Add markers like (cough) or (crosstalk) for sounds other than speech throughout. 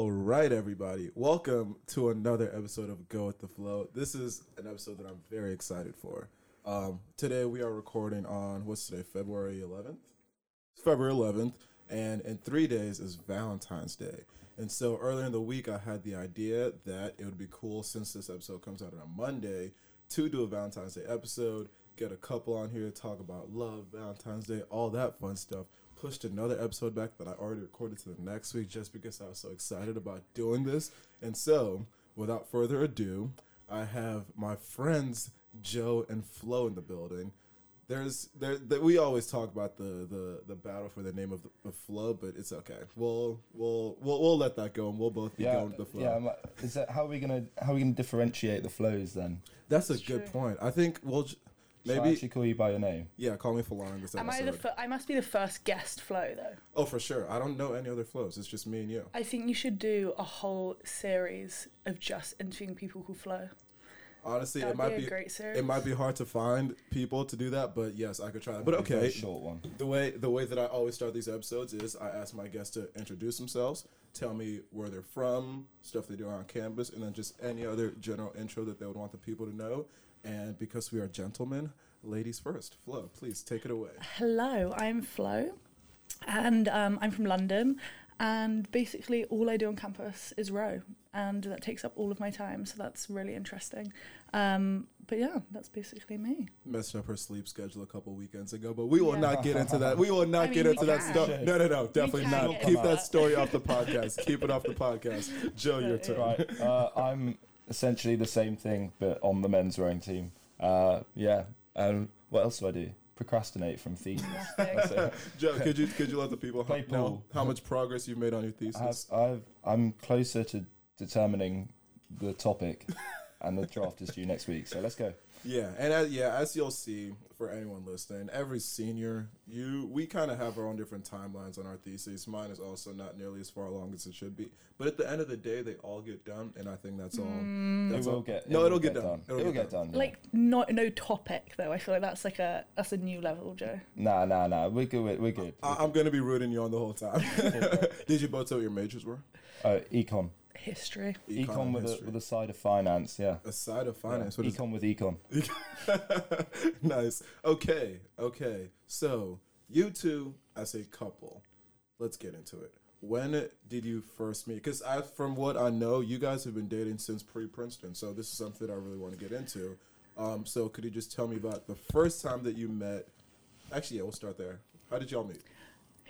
All right, everybody. Welcome to another episode of Go with the Flow. This is an episode that I'm very excited for. Um, today we are recording on what's today, February 11th? It's February 11th, and in three days is Valentine's Day. And so earlier in the week, I had the idea that it would be cool since this episode comes out on a Monday to do a Valentine's Day episode, get a couple on here talk about love, Valentine's Day, all that fun stuff. Pushed another episode back that I already recorded to the next week just because I was so excited about doing this. And so, without further ado, I have my friends Joe and Flo in the building. There's there that we always talk about the, the the battle for the name of the of Flo, but it's okay. We'll we'll we'll we'll let that go, and we'll both be Yeah, going with the flow. yeah. I'm Is that how are we gonna how are we gonna differentiate the flows then? That's a It's good true. point. I think we'll j- Shall I maybe actually call you by your name. yeah. Call me Falana in this Am I the fir- I must be the first guest flow though. oh, for sure. I don't know any other flows. It's just me and you. I think you should do a whole series of just interviewing people who flow. Honestly, That it might be be a great series. it might be hard to find people to do that, but yes, I could try that. But A okay, short one. the way the way that I always start these episodes is I ask my guests to introduce themselves, tell me where they're from, stuff they do on campus, and then just any other general intro that they would want the people to know. And because we are gentlemen, ladies first. Flo, please take it away. Hello, I'm Flo, and um, I'm from London. And basically, all I do on campus is row, and that takes up all of my time. So that's really interesting. Um, but yeah, that's basically me. Messed up her sleep schedule a couple weekends ago, but we will Yeah. not get into that. We will not I get into we that stuff. No, no, no, definitely not. Keep that that. story off the podcast. Keep it off the podcast. Joe, your (laughs) turn. Right. Uh, I'm essentially the same thing, but on the men's rowing team. Uh, yeah. And what else do I do? Procrastinate from thesis. (laughs) Nothing. (laughs) So Joe, could you could you let the people Play know pool. how much progress you've made on your thesis? I've, I've, I'm closer to determining the topic, and the draft is due next week. So let's go. Yeah, and as, yeah, as you'll see for anyone listening, every senior, you we kind of have our own different timelines on our thesis. Mine is also not nearly as far along as it should be, but at the end of the day, they all get done, and I think that's all. Mm. That's it will all. get. No, it it'll will get done. It'll, It'll get get done. yeah. like not no topic though. I feel like that's like a that's a new level, Joe. Nah, nah, nah. We're good. We're, we're good. I, I'm gonna be rooting you on the whole time. (laughs) (laughs) Did you both tell what your majors were? Uh, econ. History. Econ, and with a, with a side of finance. Yeah. a side of finance. Yeah. What is Econ with econ. (laughs) nice. Okay, okay. So you two as a couple, let's get into it. When did you first meet? Because I, from what I know, you guys have been dating since pre Princeton. So this is something I really want to get into. Um, so could you just tell me about the first time that you met? Actually, yeah, we'll start there. How did y'all meet?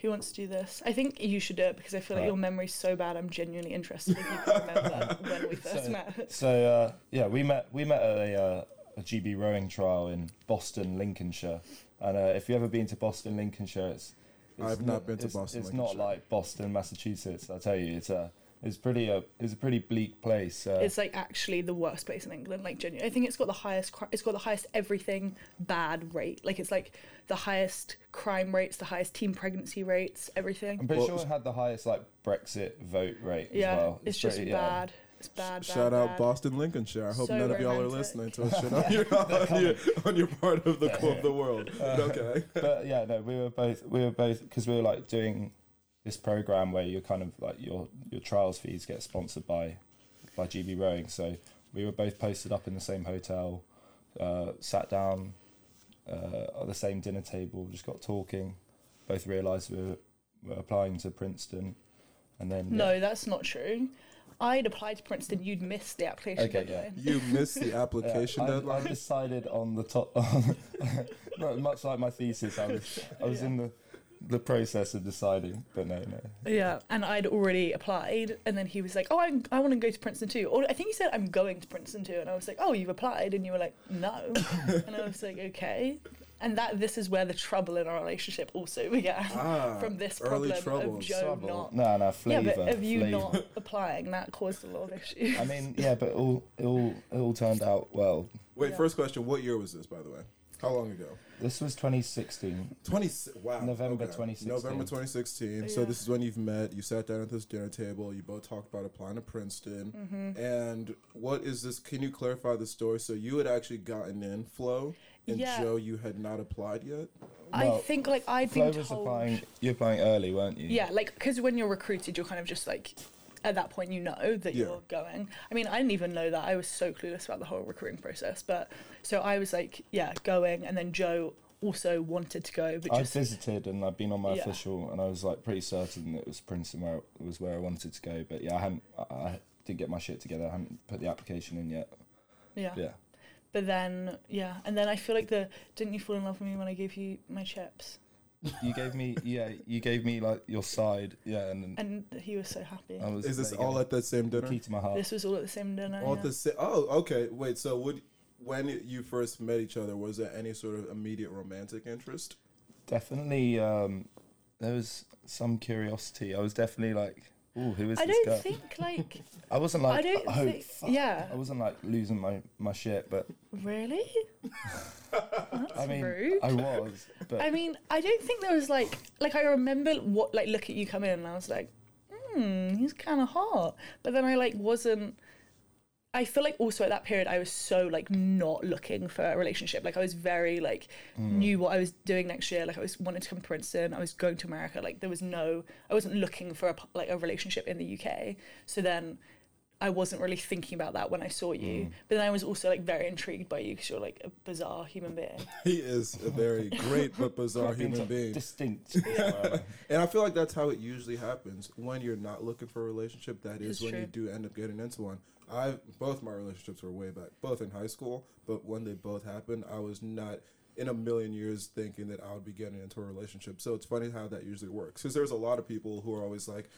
Who wants to do this? I think you should do it because I feel like Alright. your memory's so bad. I'm genuinely interested if you can remember (laughs) when we first So- met. So uh, yeah, we met we met at a, uh, a GB rowing trial in Boston, Lincolnshire. And uh, if you've ever been to Boston, Lincolnshire, it's, it's I've not been to Boston, It's not like Boston, Massachusetts. I tell you, it's a it's pretty uh, it's a pretty bleak place. Uh, It's like actually the worst place in England. Like genuinely, I think it's got the highest. Cri- it's got the highest everything bad rate. Like it's like the highest crime rates, the highest teen pregnancy rates, everything. I'm pretty Well, sure it had the highest like Brexit vote rate yeah, as well. it's, just pretty, yeah. bad. It's bad. bad Shout out bad. Boston, Lincolnshire. I hope So none of y'all are listening to us shit on your, on your on your part of the of the world. okay. but yeah, no, we were both we were both because we were like doing this program where you're kind of like your your trials fees get sponsored by by GB Rowing. So we were both posted up in the same hotel, uh, sat down uh, at the same dinner table, just got talking. Both realised we were, were applying to Princeton, and then No, that's not true. I'd applied to Princeton. You'd missed the application Okay, yeah. deadline. You missed the (laughs) application I, deadline. I decided on the top, (laughs) not much like my thesis. I was I was in the the process of deciding, but no, no. Yeah, and I'd already applied, and then he was like, "Oh, I'm, I want to go to Princeton too." Or I think he said, "I'm going to Princeton too," and I was like, "Oh, you've applied?" And you were like, "No," (laughs) and I was like, "Okay." And that this is where the trouble in our relationship also began Ah, from this early problem of troubles. Joe Trouble. not. No, no, flavor, Yeah, but of you flavour. not applying, that caused a lot of issues. I mean, yeah, but it all it all it all turned out well. Wait, Yeah. first question. What year was this, by the way? How long ago? This was 2016. 20, wow. November okay. 2016. November 2016. So this is when you've met. You sat down at this dinner table. You both talked about applying to Princeton. Mm-hmm. And what is this? Can you clarify the story? So you had actually gotten in, Flo, and Yeah. Joe, you had not applied yet. I Well, think like I'd Flo been was told. applying. You're applying early, weren't you? Yeah, like because when you're recruited, you're kind of just like at that point you know that Yeah. you're going. I mean, I didn't even know that. I was so clueless about the whole recruiting process. But so I was like, yeah, going, and then Joe also wanted to go, but I just visited and I'd been on my Yeah. official, and I was like pretty certain it was Princeton where it was where I wanted to go. But yeah, I hadn't. I, I didn't get my shit together. I hadn't put the application in yet. yeah. Yeah. But then yeah, and then I feel like the didn't you fall in love with me when I gave you my chips? You gave me yeah. You gave me like your side yeah, and, And he was so happy. I was. Is this all at that same dinner? key to my heart? This was all at the same dinner. All yeah. at the sa- oh, okay. Wait. So, would when you first met each other, was there any sort of immediate romantic interest? Definitely. Um, there was some curiosity. I was definitely like, "Ooh, who is I this don't guy?" think like (laughs) I wasn't like, I don't "Oh, think fuck." yeah. I wasn't like losing my my shit, but Really? (laughs) That's I mean, rude. I was. But I mean, I don't think there was like like I remember what like look at you come in and I was like, hmm, he's kind of hot. But then I like wasn't. I feel like also at that period I was so like not looking for a relationship. Like I was very like mm. knew what I was doing next year. Like I was wanted to come to Princeton. I was going to America. Like there was no. I wasn't looking for a p- like a relationship in the UK. So then. I wasn't really thinking about that when I saw you, mm. but then I was also like very intrigued by you because you're like a bizarre human being. (laughs) He is a very great but bizarre human being. distinct. (laughs) And I feel like that's how it usually happens when you're not looking for a relationship. That is It's when you do end up getting into one. I both my relationships were way back, both in high school. But when they both happened, I was not in a million years thinking that I would be getting into a relationship. So it's funny how that usually works. Because there's a lot of people who are always like,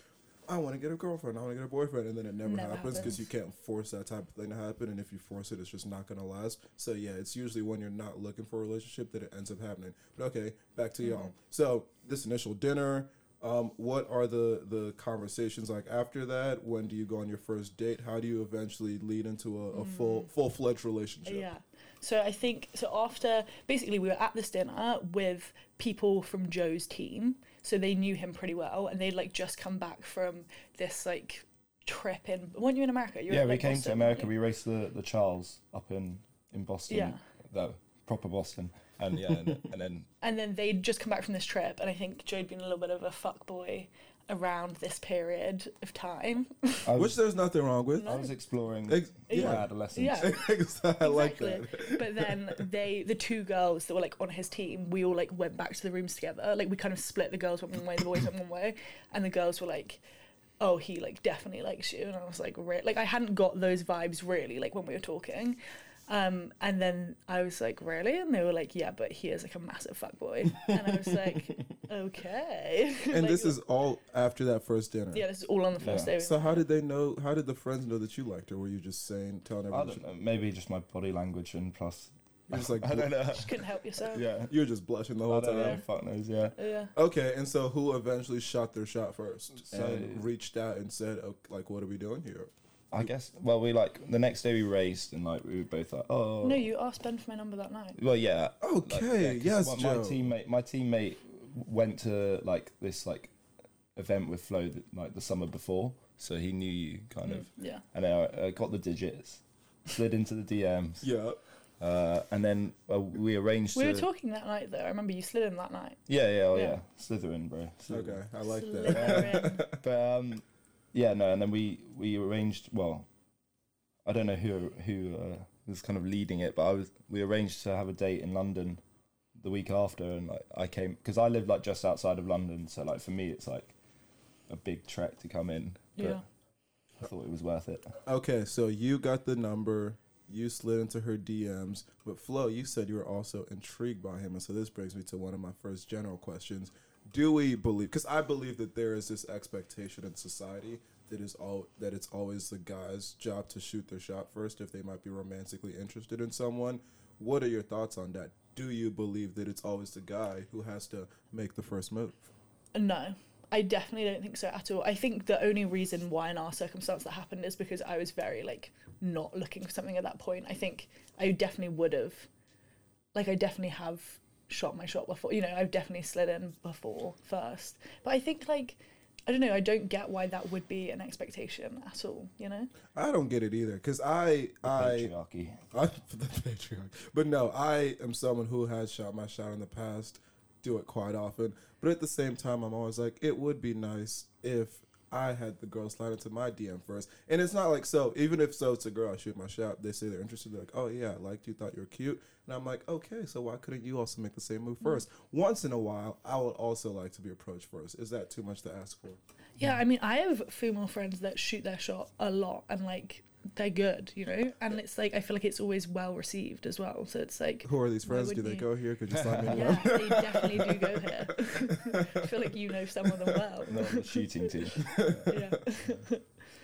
I want to get a girlfriend, I want to get a boyfriend, and then it never, Never happens because you can't force that type of thing to happen. And if you force it, it's just not going to last. So yeah, it's usually when you're not looking for a relationship that it ends up happening. But okay, back to mm-hmm. y'all. So this initial dinner, um, what are the the conversations like after that? When do you go on your first date? How do you eventually lead into a, a full full fledged relationship? Yeah. So I think so after basically we were at this dinner with people from Joe's team, so they knew him pretty well, and they'd like just come back from this like trip in. weren't you in America? You were yeah, in, we came Boston, to America. We raced the, the Charles up in in Boston. Yeah. the proper Boston, and yeah, and, and then? (laughs) And then they'd just come back from this trip, and I think Joe'd been a little bit of a fuck boy around this period of time. (laughs) I Which there's nothing wrong with. I was exploring Ex- my yeah. adolescence. Yeah. (laughs) I like Exactly. that. but then they, the two girls that were like on his team, we all like went back to the rooms together. Like we kind of split. The girls went one way, the boys went one way, and the girls were like, "Oh, he like definitely likes you," and I was like, "Re-? "Like I hadn't got those vibes really like when we were talking." Um, and then I was like, "Really?" And they were like, "Yeah, but he is like a massive fuckboy." And I was like, (laughs) "Okay." (laughs) And Like, this is all after that first dinner. yeah, this is all on the first Yeah. day. So how did they know? How did the friends know that you liked her? Were you just saying, telling I everyone? don't know. Maybe just my body language and plus. (laughs) You're just like I don't know. Just couldn't help yourself. Yeah. you're just blushing the whole don't know. time. Fuck knows. Yeah. Yeah. Okay, and so who eventually shot their shot first So- and reached out and said, oh, like, what are we doing here? I guess. Well, we like the next day we raced and like we were both like, oh. No, you asked Ben for my number that night. Well, yeah. Okay, 'cause yes, my, Joe. my teammate, my teammate went to like this like event with Flo th- like the summer before, so he knew you kind of, Yeah. and then I, I got the digits, slid into the DMs, (laughs) Yeah. uh, and then uh, we arranged We to. were talking that night though. I remember you slid in that night. yeah, yeah, oh, Yeah. yeah, Slytherin, bro. Slytherin. Okay, I like that. Slytherin. (laughs) But um, yeah, no, and then we we arranged. Well, I don't know who who uh, was kind of leading it, but I was. We arranged to have a date in London the week after, and like I came because I live like just outside of London, so like for me it's like a big trek to come in. But yeah. I thought it was worth it. Okay, so you got the number. You slid into her DMs, but Flo, you said you were also intrigued by him, and so this brings me to one of my first general questions: Do we believe? Because I believe that there is this expectation in society that is all that it's always the guy's job to shoot their shot first if they might be romantically interested in someone. What are your thoughts on that? Do you believe that it's always the guy who has to make the first move? No, I definitely don't think so at all. I think the only reason why in our circumstance that happened is because I was very like not looking for something at that point. I think I definitely would have, like, I definitely have shot my shot before. You know, I've definitely slid in before first. But I think like. I don't know. I don't get why that would be an expectation at all. You know. I don't get it either because I I Patriarchy. (laughs) I the patriarch. But no, I am someone who has shot my shot in the past, do it quite often. But at the same time, I'm always like, it would be nice if I had the girl slide into my DM first, and it's not like so. Even if so, it's a girl I shoot my shot. They say they're interested. They're like, oh yeah, I liked you, thought you were cute, and I'm like, okay, so why couldn't you also make the same move hmm. first? Once in a while, I would also like to be approached first. Is that too much to ask for? Yeah, I mean, I have female friends that shoot their shot a lot and like they're good, you know, and it's like I feel like it's always well received as well. So it's like, Who are these friends? Do they you? go here? Could you slide me (laughs) in? yeah, they definitely do go here. (laughs) I feel like you know some of them well. Not on the shooting team. (laughs) Yeah.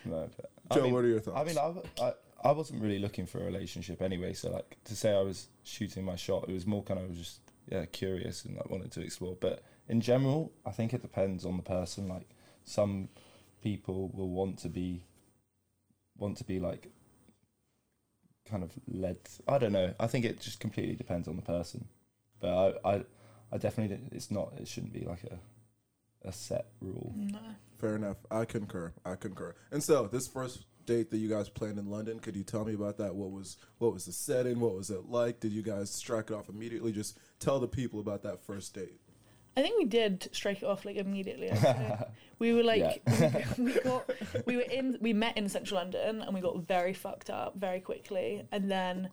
No, but, I Joe, mean, what are your thoughts? I mean, I, I, I wasn't really looking for a relationship anyway. So like to say I was shooting my shot, it was more kind of just yeah curious and like wanted to explore. But in general, I think it depends on the person. Like some people will want to be want to be like kind of led. I don't know. I think it just completely depends on the person. But I I, I definitely don't- it's not. It shouldn't be like a a set rule. No. Fair enough. I concur. I concur. And so, this first date that you guys planned in London, could you tell me about that? What was what was the setting? What was it like? Did you guys strike it off immediately? Just tell the people about that first date. I think we did strike it off like immediately. (laughs) We were like, we, we got, we were in, we met in central London, and we got very fucked up very quickly, and then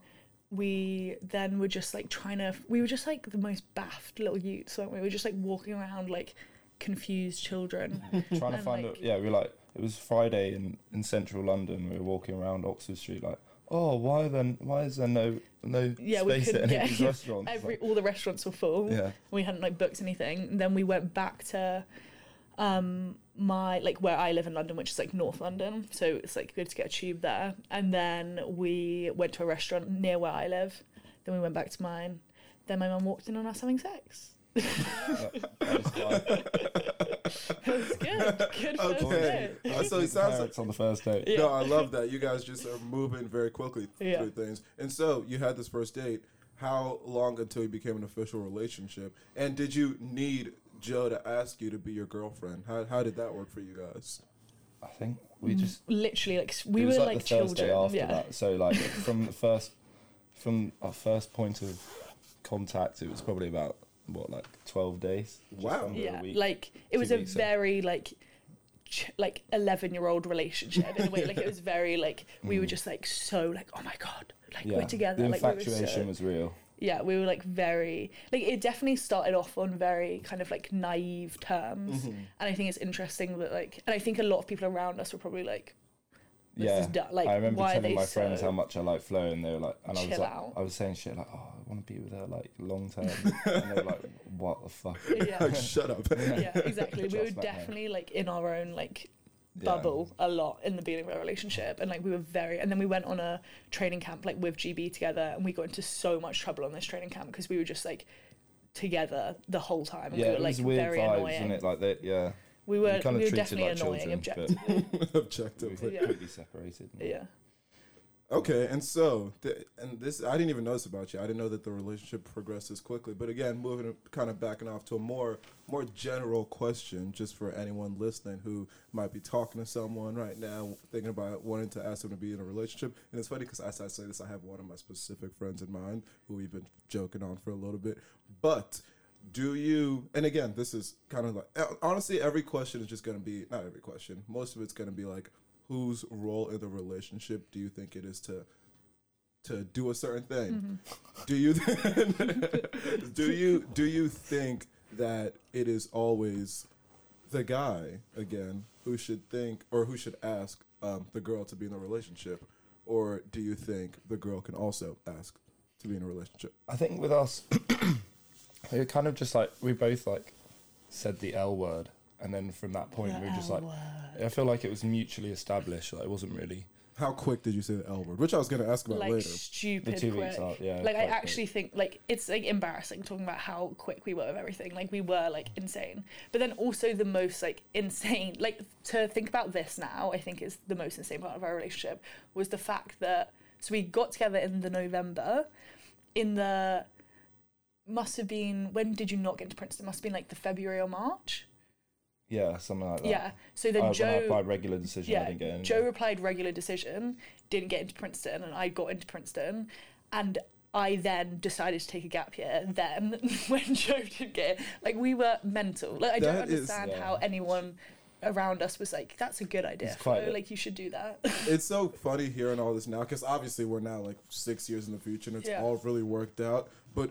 we then were just like trying to, we were just like the most baffed little youths, weren't we? We were just like walking around like confused children. (laughs) trying to find like- a, yeah we were like it was friday in in central london we were walking around oxford street like oh why then why is there no no Yeah, space at any of these restaurants Every Like, all the restaurants were full. yeah we hadn't like booked anything. And Then we went back to um my like where I live in London, which is like North London. So it's like good to get a tube there. And then we went to a restaurant near where I live. Then we went back to mine. Then my mum walked in on us having sex. That, that was like, It was good. Good first Okay. date. Uh, so it sounds like on the first date Yeah. no. I love that you guys just are moving very quickly Yeah. through things. And so you had this first date. How long until you became an official relationship? And did you need Joe to ask you to be your girlfriend? How how did that work for you guys? i think we just Literally, like we it were like, like, the thursday children. after yeah. that so like from the (laughs) first from our first point of contact it was probably about what like 12 days Wow. yeah week. like it was a weeks, so- very like ch- like 11 year old relationship in a way like it was very like we were Mm. just like so like oh my god like yeah we're together the like we were infatuation so, was real yeah we were like very like it definitely started off on very kind of like naive terms Mm-hmm. and i think it's interesting that like and i think a lot of people around us were probably like this yeah, is du- like I remember why telling they my friends so- how much I like Flo, and they were like, and I was like, out. I was saying shit like, oh, I want to be with her like long term, and they were like, (laughs) what the fuck? yeah Like, shut up. (laughs) yeah exactly we were Trust that definitely like in our own like Yeah. bubble a lot in the beginning of our relationship and like we were very and then we went on a training camp like with GB together and we got into so much trouble on this training camp because we were just like together the whole time and Yeah, we were it like was weird very vibes, annoying isn't it? Like that, yeah. We were kind of we were definitely like annoying children, objectively (laughs) Objectively. Yeah. completely separated. yeah Okay, and so th- and this I didn't even notice about you. I didn't know that the relationship progressed this quickly. But again, moving kind of backing off to a more more general question, just for anyone listening who might be talking to someone right now, thinking about wanting to ask them to be in a relationship. And it's funny because as I say this, I have one of my specific friends in mind who we've been joking on for a little bit. But do you? And again, this is kind of like honestly, every question is just going to be not every question. Most of it's going to be like whose role in the relationship do you think it is to to do a certain thing? Do you (laughs) do you do you think that it is always the guy again who should think or who should ask um, the girl to be in a relationship, or do you think the girl can also ask to be in a relationship? I think with us, we were kind of just like we both like said the L word, and then from that point we were just like, I feel like it was mutually established. Like it wasn't really How quick did you say the L word? Which I was going to ask about like later. the two quick. weeks out. Yeah, like I quite quick. actually think like it's like embarrassing talking about how quick we were with everything. Like we were like insane. But then also the most like insane (laughs) like to think about this now, I think is the most insane part of our relationship was the fact that so we got together in the November in the must have been when did you not get into Princeton? Must have been like the February or March. yeah, something like that. Yeah. So I, then when I Joe applied regular decision, I yeah, didn't get in. Joe replied regular decision, didn't get into Princeton, and I got into Princeton, and I then decided to take a gap year. Then (laughs) when Joe didn't get, it, like we were mental. Like I don't That is- understand Yeah. how anyone around us was like, "That's a good idea. Quite Flo. like you should do that." (laughs) it's so funny hearing all this now because obviously we're now like six years in the future and it's Yeah. all really worked out. But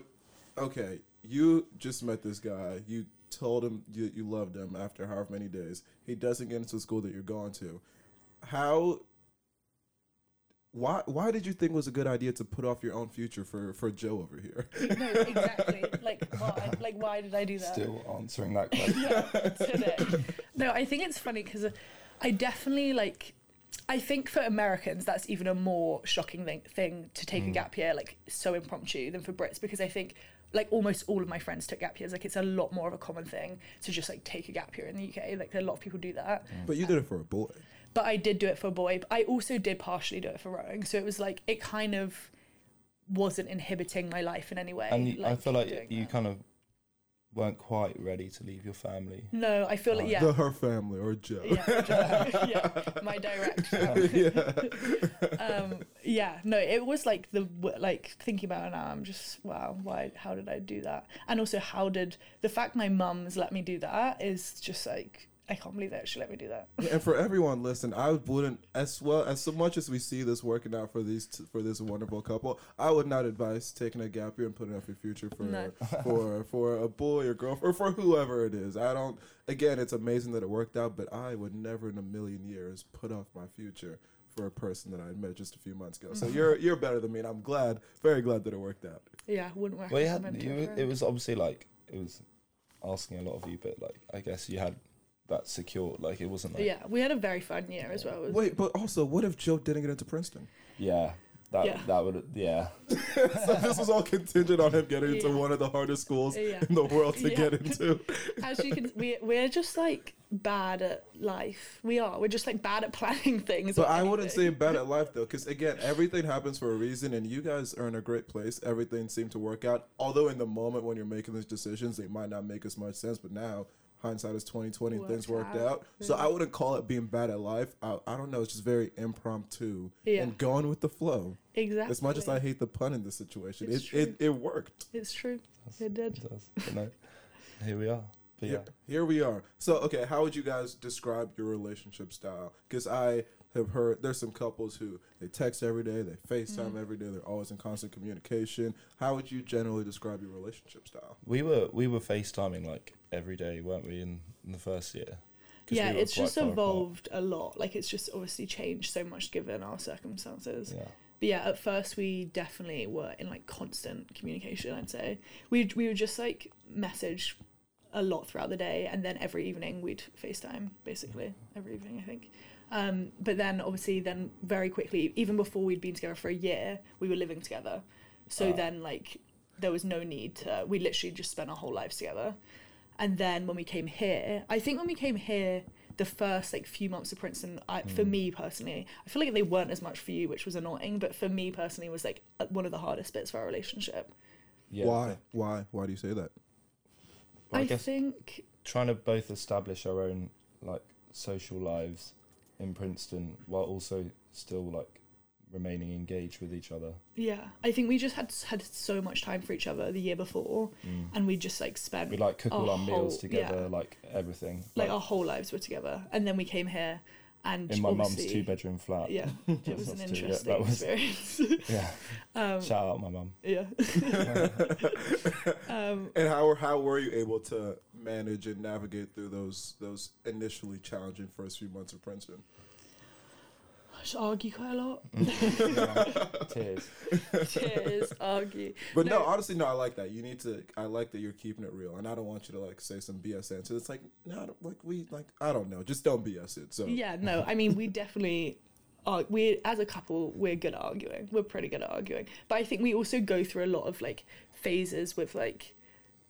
okay, you just met this guy. You told him you, you loved him after however many days. He doesn't get into the school that you're going to. How? Why? Why did you think it was a good idea to put off your own future for for Joe over here? (laughs) no, exactly. Like why? Like why did I do that? Still answering that (laughs) question. yeah, today. No, I think it's funny because uh, I definitely like. I think for Americans, that's even a more shocking thing, thing to take a hmm. gap year, like so impromptu, than for Brits, because I think like almost all of my friends took gap years. Like it's a lot more of a common thing to just like take a gap year in the UK. Like a lot of people do that. But you did it for a boy. But I did do it for a boy. But I also did partially do it for rowing. So it was like it kind of wasn't inhibiting my life in any way. And you, I feel like you that. kind of weren't quite ready to leave your family. No, I feel like yeah. The her family or Joe. yeah, (laughs) yeah, my direct. (laughs) um, yeah, no, it was like the like thinking about it now. I'm just wow, why? How did I do that? And also, how did the fact my mum's let me do that is just like I can't believe they actually let me do that. And for everyone listening, I wouldn't as well as so much as we see this working out for these t- for this wonderful couple. I would not advise taking a gap year and putting up your future for No. (laughs) for for a boy or girlfriend or for whoever it is. I don't. Again, it's amazing that it worked out, but I would never in a million years put off my future for a person that I met just a few months ago. So mm-hmm. you're you're better than me, and I'm glad, very glad that it worked out. Yeah, wouldn't work. Well, you had, you, it was obviously like it was asking a lot of you, but like I guess you had that secure. Like it wasn't like Yeah, we had a very fun year as well. Wait, but also, what if Joe didn't get into Princeton? yeah, that Yeah. that would yeah. (laughs) so this was all contingent on him getting into Yeah. one of the hardest schools Yeah. in the world to Yeah. get into. (laughs) As you can, we we're just like bad at life. We are. We're just like bad at planning things. But or I wouldn't say anything. bad at life though, because again, everything happens for a reason, and you guys are in a great place. Everything seemed to work out. Although in the moment when you're making these decisions, they might not make as much sense. But now, hindsight is twenty twenty. Things Worked worked out. out. So I wouldn't call it being bad at life. I, I don't know. It's just very impromptu Yeah. and going with the flow. exactly. As much as I hate the pun in this situation, it, it it worked. it's true. That's- It did. it does. But no, (laughs) here we are. But yeah, Here, here we are. So, okay, how would you guys describe your relationship style? Because I have heard there's some couples who they text every day, they FaceTime Mm. every day, they're always in constant communication. How would you generally describe your relationship style? we were we were FaceTiming like every day, weren't we? In, in the first year? Yeah, we it's just far apart. evolved a lot. Like it's just obviously changed so much given our circumstances. Yeah. But yeah, at first we definitely were in like constant communication. I'd say we we would just like message a lot throughout the day, and then every evening we'd FaceTime basically every evening. I think. Um, but then obviously then very quickly, even before we'd been together for a year, we were living together. So Ah. then like there was no need to. We literally just spent our whole lives together. And then when we came here, I think when we came here, the first like few months of Princeton, I, for Mm. me personally, I feel like they weren't as much for you, which was annoying. But for me personally, was like uh, one of the hardest bits of our relationship. Yeah. Why? Why? Why do you say that? Well, I, I think trying to both establish our own like social lives in Princeton while also still like remaining engaged with each other. yeah, I think we just had had so much time for each other the year before, and we just like spent We like cook all our meals together, yeah. like everything. like our whole lives were together, and then we came here, and in my mum's two bedroom flat. Yeah, (laughs) it was an That's two- yeah, interesting that was- experience. (laughs) Yeah. (laughs) um, Shout out my mum. yeah. um, And how how were you able to manage and navigate through those those initially challenging first few months of Princeton? I just argue quite a lot. Tears. Cheers, argue. But no, No. honestly, no. I like that. You need to. I like that you're keeping it real, and I don't want you to like say some BS answer. It's like no, like we like I don't know. Just don't BS it. So Yeah, no, I mean, we definitely are. We, as a couple, we're good at arguing. We're pretty good at arguing. But I think we also go through a lot of like phases with like.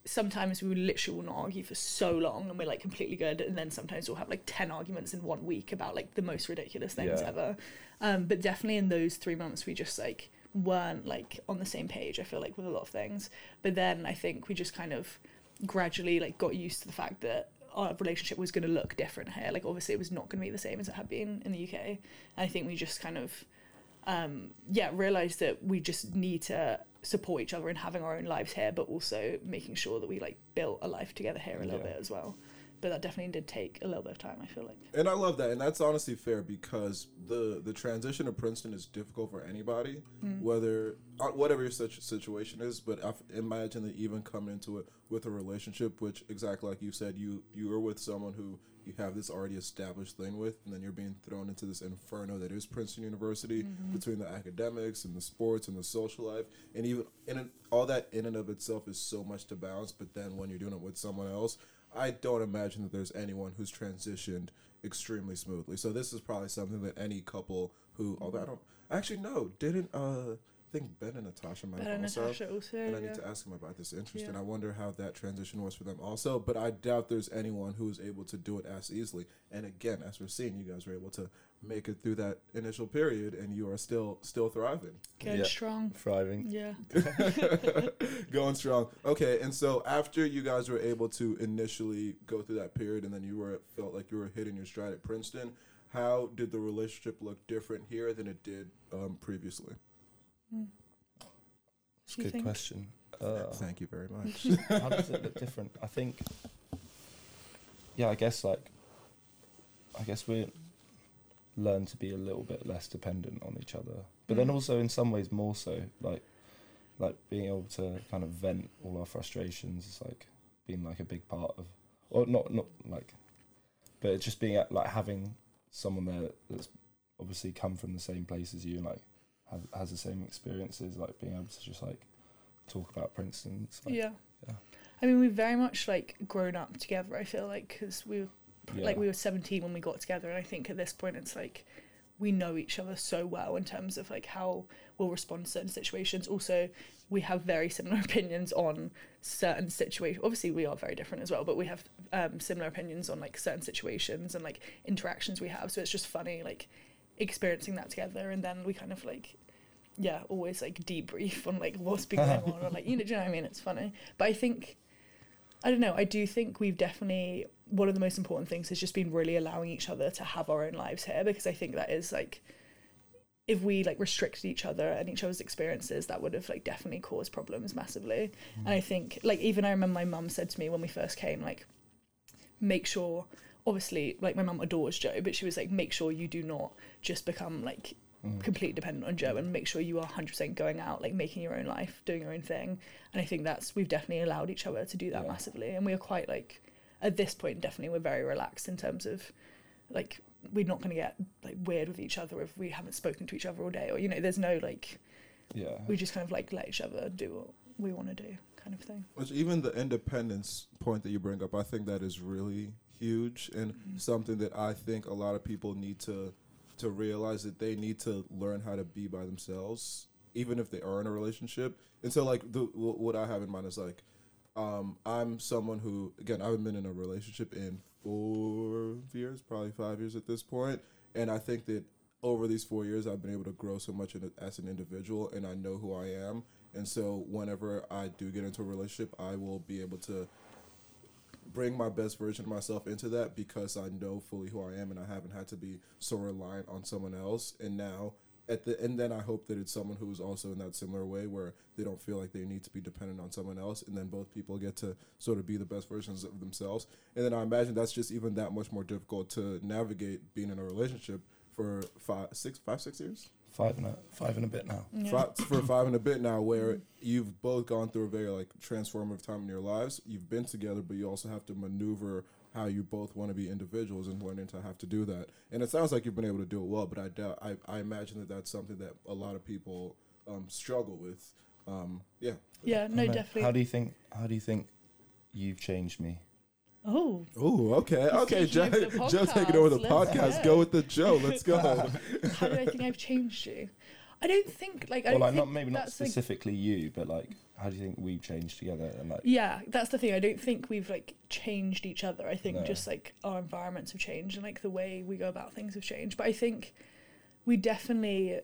Sometimes we would literally will not argue for so long, and we're like completely good. And then sometimes we'll have like ten arguments in one week about like the most ridiculous things Yeah. ever. Um, but definitely in those three months, we just like weren't like on the same page. I feel like with a lot of things. But then I think we just kind of gradually like got used to the fact that our relationship was going to look different here. Like obviously it was not going to be the same as it had been in the UK. And I think we just kind of um yeah, realized that we just need to support each other in having our own lives here but also making sure that we like built a life together here a little Yeah. bit as well. but that definitely did take a little bit of time. I feel like. And I love that, and that's honestly fair because the the transition to Princeton is difficult for anybody, whether uh, whatever your such situation is. But I imagine that even coming into it with a relationship, which exactly like you said, you you are with someone who you have this already established thing with, and then you're being thrown into this inferno that is Princeton University between the academics and the sports and the social life, and even in it, all that in and of itself is so much to balance. But then when you're doing it with someone else, I don't imagine that there's anyone who's transitioned extremely smoothly. So this is probably something that any couple who, although I don't actually no, didn't uh I think Ben and Natasha might Ben have and also. Natasha also. And I yeah. need to ask him about this interest, Yeah. and I wonder how that transition was for them also. But I doubt there's anyone who is able to do it as easily. And again, as we're seeing, you guys were able to make it through that initial period, and you are still still thriving. Going Yeah. strong. Thriving. Yeah. (laughs) going strong. Okay, and so after you guys were able to initially go through that period, and then you were felt like you were hitting your stride at Princeton, how did the relationship look different here than it did um, previously? It's Do a good think? question. Uh, Thank you very much. (laughs) how does it look different? I think, yeah, I guess like, I guess we learn to be a little bit less dependent on each other, but then Mm. also in some ways more so, like, like being able to kind of vent all our frustrations is like being like a big part of, or not not like, but it's just being at, like having someone there that's obviously come from the same place as you and like have, has the same experiences, like being able to just like talk about Princeton. Like, yeah. yeah. I mean, we've very much like grown up together. I feel like because we were like we were 17 when we got together, and I think at this point it's like we know each other so well in terms of like how we'll respond to certain situations. Also, we have very similar (laughs) opinions on certain situations. Obviously, we are very different as well, but we have um, similar opinions on like certain situations and like interactions we have. So it's just funny like experiencing that together, and then we kind of like yeah, always like debrief on like what's been going on, or like you know, do you know what I mean? It's funny, but I think I don't know. I do think we've definitely one of the most important things has just been really allowing each other to have our own lives here because I think that is like if we like restricted each other and each other's experiences, that would have like definitely caused problems massively. And I mm. think like even I remember my mum said to me when we first came, like, make sure obviously like my mum adores Joe, but she was like, make sure you do not just become like mm. completely dependent on Joe and make sure you are 100% going out, like making your own life, doing your own thing. And I think that's, we've definitely allowed each other to do that Yeah. massively. And we are quite like, at this point, definitely we're very relaxed in terms of like, we're not going to get like weird with each other if we haven't spoken to each other all day or, you know, there's no like, Yeah. we just kind of like let each other do what we want to do kind of thing. Which even the independence point that you bring up, I think that is really huge and something that I think a lot of people need to to realize that they need to learn how to be by themselves, even if they are in a relationship. And so, like, the wh- what I have in mind is like, um, I'm someone who, again, I haven't been in a relationship in four years, probably five years at this point, and I think that over these four years, I've been able to grow so much in it as an individual, and I know who I am. And so, whenever I do get into a relationship, I will be able to bring my best version of myself into that because I know fully who I am, and I haven't had to be so reliant on someone else. And now, at the and then I hope that it's someone who's also in that similar way where they don't feel like they need to be dependent on someone else, and then both people get to sort of be the best versions of themselves. And then I imagine that's just even that much more difficult to navigate being in a relationship for five, six, five, six years. Five and a five and a bit now. Yeah. Five, for five and a bit now, where you've both gone through a very like transformative time in your lives. You've been together, but you also have to maneuver how you both want to be individuals and learning to have to do that. And it sounds like you've been able to do it well, but I doubt. I, I imagine that that's something that a lot of people um, struggle with. Um, yeah. Yeah, no, definitely. How do you think? How do you think you've changed me? Oh, Oh, okay, okay. Joe, taking over the Joe taking over the podcast. Let's podcast. go. Go with the Joe. Let's go. (laughs) how do I think I've changed you? I don't think like I Or don't like think not maybe not that's, like, specifically you, but like how do you think we've changed together? And like Yeah, that's the thing. I don't think we've like changed each other. I think No. just like our environments have changed and like the way we go about things have changed. But I think we definitely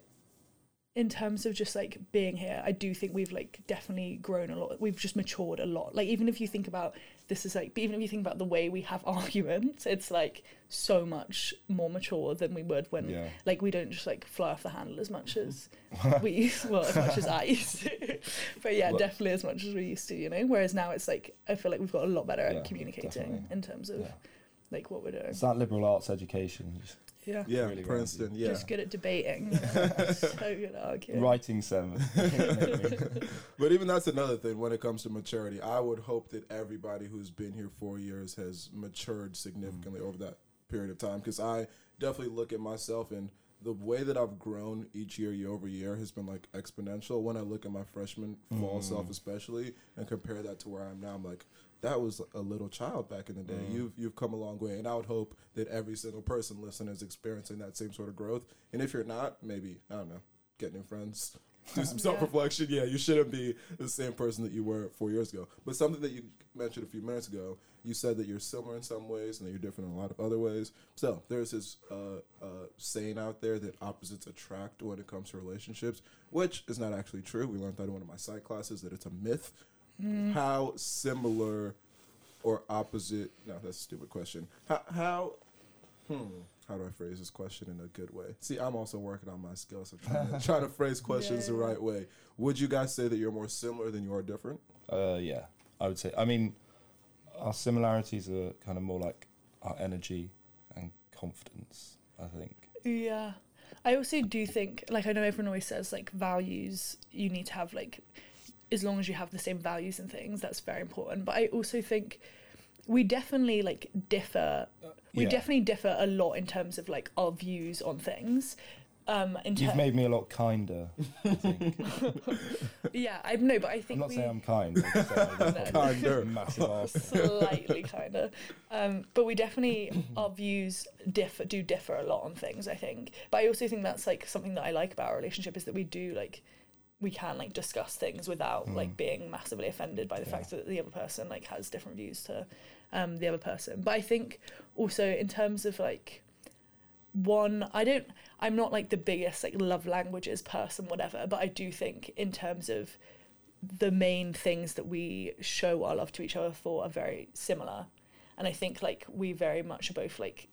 in terms of just like being here, I do think we've like definitely grown a lot. We've just matured a lot. Like even if you think about this is like even if you think about the way we have (laughs) arguments, it's like so much more mature than we would when Yeah. like we don't just like fly off the handle as much as (laughs) we used well as much as I used to. (laughs) but yeah, definitely as much as we used to, you know. Whereas now it's like I feel like we've got a lot better Yeah, at communicating definitely. in terms of Yeah. like what we're doing. It's that liberal arts education, Yeah. Yeah, Really Princeton. Just Yeah, good at debating. (laughs) so good at arguing. writing seven. (laughs) (laughs) but even that's another thing when it comes to maturity. I would hope that everybody who's been here four years has matured significantly mm. over that period of time. Because I definitely look at myself and the way that I've grown each year, year over year, has been like exponential. When I look at my freshman fall mm. self, especially, and compare that to where I am now, I'm like, that was a little child back in the day. You've you've come a long way, and I would hope that every single person listening is experiencing that same sort of growth. And if you're not, maybe I don't know, get new friends, do some (laughs) Yeah. self reflection. Yeah, you shouldn't be the same person that you were four years ago. But something that you mentioned a few minutes ago, you said that you're similar in some ways and that you're different in a lot of other ways. So there's this uh, uh, saying out there that opposites attract when it comes to relationships, which is not actually true. We learned that in one of my psych classes that it's a myth. How similar or opposite? No, that's a stupid question. How how hmm, how do I phrase this question in a good way? See, I'm also working on my skills. I'm trying to, (laughs) trying to phrase questions the right way. Would you guys say that you're more similar than you are different? Uh, yeah, I would say. I mean, our similarities are kind of more like our energy and confidence. I think. Yeah. I also do think, like, I know everyone always says, like, values, you need to have, like, as long as you have the same values and things, that's very important. But I also think we definitely, like, differ. We Yeah. definitely differ a lot in terms of, like, our views on things. Um, in You've made me a lot kinder. I think. (laughs) yeah, I know, but I think I'm not we saying I'm kind. I'm saying (laughs) I'm. Kinder. (laughs) Massive arse. slightly kind of um, but we definitely our views differ do differ a lot on things i think but i also think that's like something that i like about our relationship is that we do like we can like discuss things without like being massively offended by the fact that the other person like has different views to um, the other person. But i think also in terms of like one i don't i'm not like the biggest like love languages person whatever but i do think in terms of the main things that we show our love to each other for are very similar. And i think like we very much are both like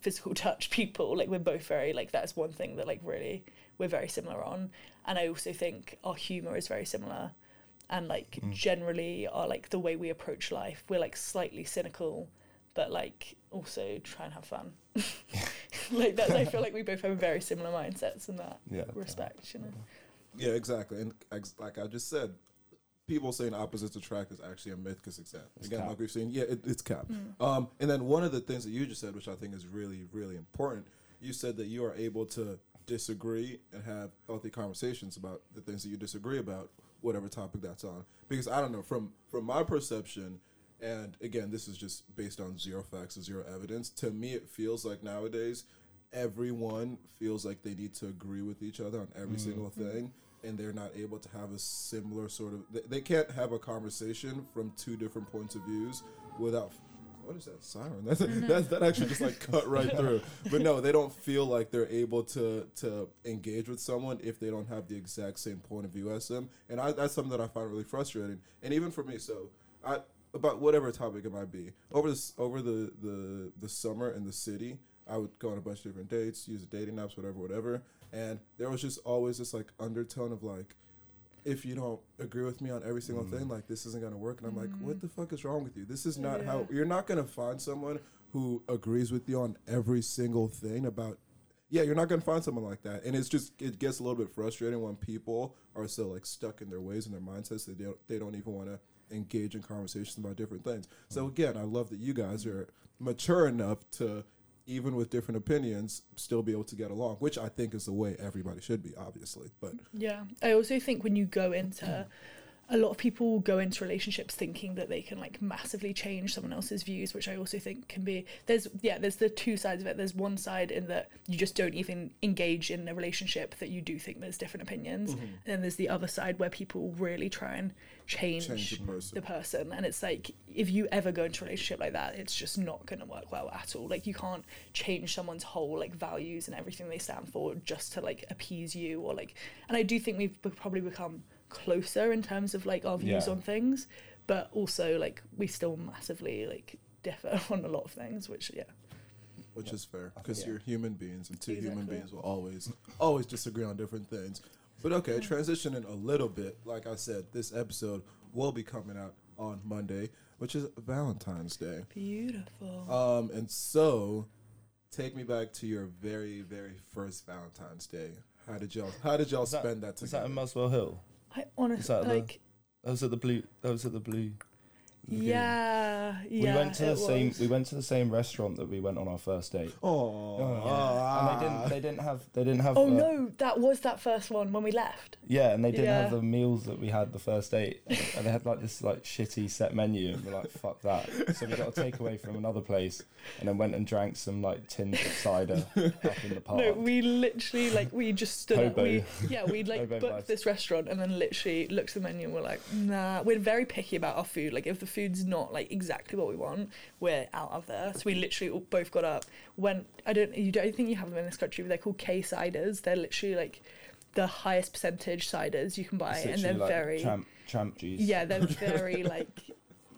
physical (laughs) touch people. Like we're both very like that's one thing that like really we're very similar on and i also think our humor is very similar and like generally our like the way we approach life we're like slightly cynical but like also try and have fun (laughs) (laughs) like that i feel like we both have very similar mindsets in that Yeah. respect you know Yeah, exactly. And ex- like I just said, people saying opposites attract is actually a myth because exact. It's Again, cap. like we've seen, yeah, it, it's cap. Um, and then one of the things that you just said, which I think is really, really important, you said that you are able to disagree and have healthy conversations about the things that you disagree about, whatever topic that's on. Because I don't know, from from my perception, and again, this is just based on zero facts and zero evidence. To me, it feels like nowadays everyone feels like they need to agree with each other on every mm-hmm. single thing and they're not able to have a similar sort of they, they can't have a conversation from two different points of views without what is that siren? That's, that's that actually just like cut right (laughs) through. But no they don't feel like they're able to to engage with someone if they don't have the exact same point of view as them. And I, that's something that i find really frustrating. And even for me so i about whatever topic it might be over this over the the the summer in the city I would go on a bunch of different dates, use dating apps, whatever, whatever. And there was just always this like undertone of like, if you don't agree with me on every single thing, mm. like this isn't gonna work. And I'm like, what mm. the fuck is wrong with you? This is not how you're not gonna find someone who agrees with you on every single thing about yeah, you're not gonna find someone like that. And it's just it gets a little bit frustrating when people are so like stuck in their ways and their mindsets that they don't they don't even wanna engage in conversations about different things. So mm. again, I love that you guys are mature enough to even with different opinions, still be able to get along, which I think is the way everybody should be, obviously. But Yeah, I also think when you go into a lot of people go into relationships thinking that they can like massively change someone else's views which i also think can be there's yeah there's the two sides of it there's one side in that you just don't even engage in a relationship that you do think there's different opinions Mm-hmm. and then there's the other side where people really try and change, Change the person. the person and it's like if you ever go into a relationship like that it's just not going to work well at all like you can't change someone's whole like values and everything they stand for just to like appease you or like and i do think we've be- probably become closer in terms of like our views Yeah. on things but also like we still massively like differ (laughs) on a lot of things which yeah which Yeah. is fair because yeah. you're human beings and two human beings will always always disagree on different things but okay transitioning a little bit like i said this episode will be coming out on monday which is valentine's day beautiful um and so take me back to your very very first valentine's day how did y'all how did y'all Was that- spend that Was that in Muswell Hill? i honestly that the- like That was at the blue. That was at the blue. Lagoon. yeah yeah we went to the same. was. We went to the same restaurant that we went on our first date. oh And they didn't. They didn't have. They didn't have. oh uh, no that was that first one when we left Yeah, and they didn't have the meals that we had the first date, and they had like this like shitty set menu, and we're like, "Fuck that!" So we got a takeaway from another place, and then went and drank some like tins of cider up in the (laughs) park. No, we literally like we just stood up. Hobo. We yeah, we like Hobo booked vibes. this restaurant and then literally looked at the menu and we're like, nah. We're very picky about our food. Like if the food's not like exactly what we want, we're out of there. So we literally all both got up. Went. I don't. You don't think you have them in this country? But they're called K ciders. They're literally like the highest percentage ciders you can buy, and they're like, very tramp tramp juice. yeah, they're (laughs) very like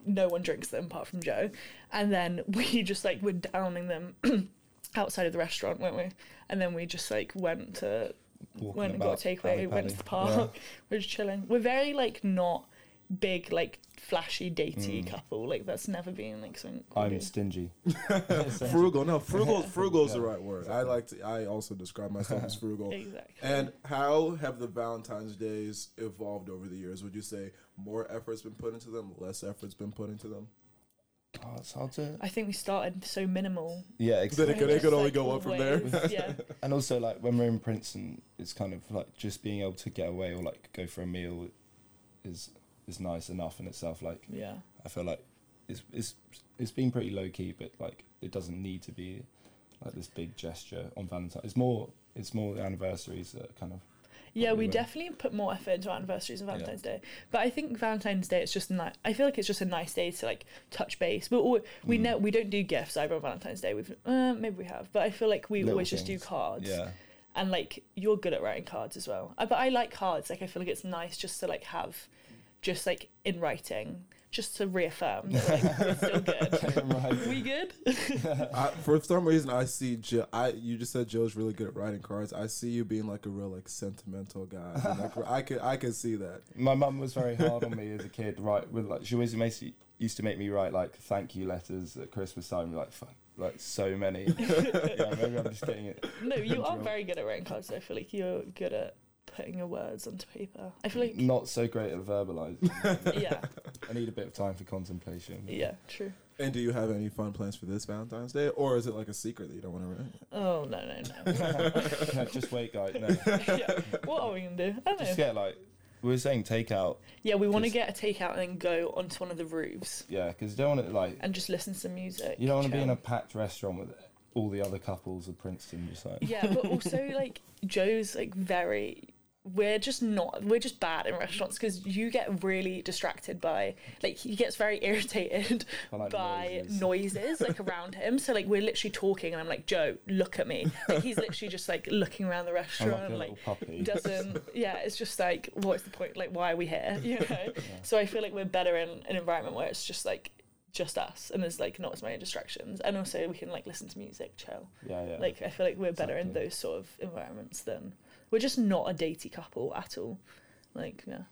no one drinks them apart from Joe. And then we (laughs) just like were downing them (clears throat) outside of the restaurant, weren't we? And then we just like went to Walking went and got a takeaway, went to the park, (laughs) we're just chilling. We're very like not big like flashy datey Mm. couple. Like that's never been like something. We I'm do. stingy. (laughs) (laughs) frugal no frugal (laughs) frugal's the right word i like to i also describe myself as frugal exactly. And how have the Valentine's days evolved over the years? Would you say more effort's been put into them, less effort's been put into them? Oh, it's hard to. I think we started so minimal. Yeah, Then exactly. it could, it could only like, go up from there. always, yeah. And also, like when we're in Princeton, it's kind of like just being able to get away or like go for a meal is is nice enough in itself. Like Yeah. I feel like it's it's it's been pretty low key, but like it doesn't need to be like this big gesture on Valentine's. It's more it's more the anniversaries that kind of Yeah, we definitely put more effort into our anniversaries and Yeah. Valentine's Day. But I think Valentine's Day it's just nice. I feel like it's just a nice day to like touch base. But al- we Mm. know we don't do gifts either on Valentine's Day. We've uh, maybe we have, but I feel like we Little always just do cards. yeah. And like you're good at writing cards as well. Uh, but I like cards. Like I feel like it's nice just to like have, just like in writing, just to reaffirm that like (laughs) we're still good. right. we good? (laughs) I, for some reason, I see Joe. I you just said Joe's really good at writing cards. I see you being like a real like sentimental guy. I, like, (laughs) I could I could see that. My mum was very hard on me as a kid. Right, with like she always used to make me write like thank you letters at Christmas time. Like fuck, like so many. yeah, maybe I'm just getting it. no, you are very good at writing cards. I feel like you're good at putting your words onto paper. I feel like Not so great at verbalising. (laughs) yeah, I need a bit of time for contemplation. yeah, true. And do you have any fun plans for this Valentine's Day, or is it like a secret that you don't want to write? Oh no no no. (laughs) No, just wait, guys. No, (laughs) yeah. What are we gonna do? I don't just know. get like we were saying, takeout. Yeah, we want to get a takeout and then go onto one of the roofs Yeah, because you don't want to like and just listen to some music. you don't want to be in a packed restaurant with all the other couples of Princeton. Just like Yeah, but also like Joe's like very. We're just not. We're just bad in restaurants because you get really distracted by like he gets very irritated (laughs) like by noises. noises like around him. So like we're literally talking and I'm like Joe, look at me. (laughs) Like he's literally just like looking around the restaurant, like like (laughs) doesn't yeah it's just like what's the point like why are we here you know so i feel like we're better in an environment where it's just like just us and there's like not as many distractions and also we can like listen to music chill yeah, yeah. like i feel like we're better in those sort of environments than we're just not a datey couple at all like yeah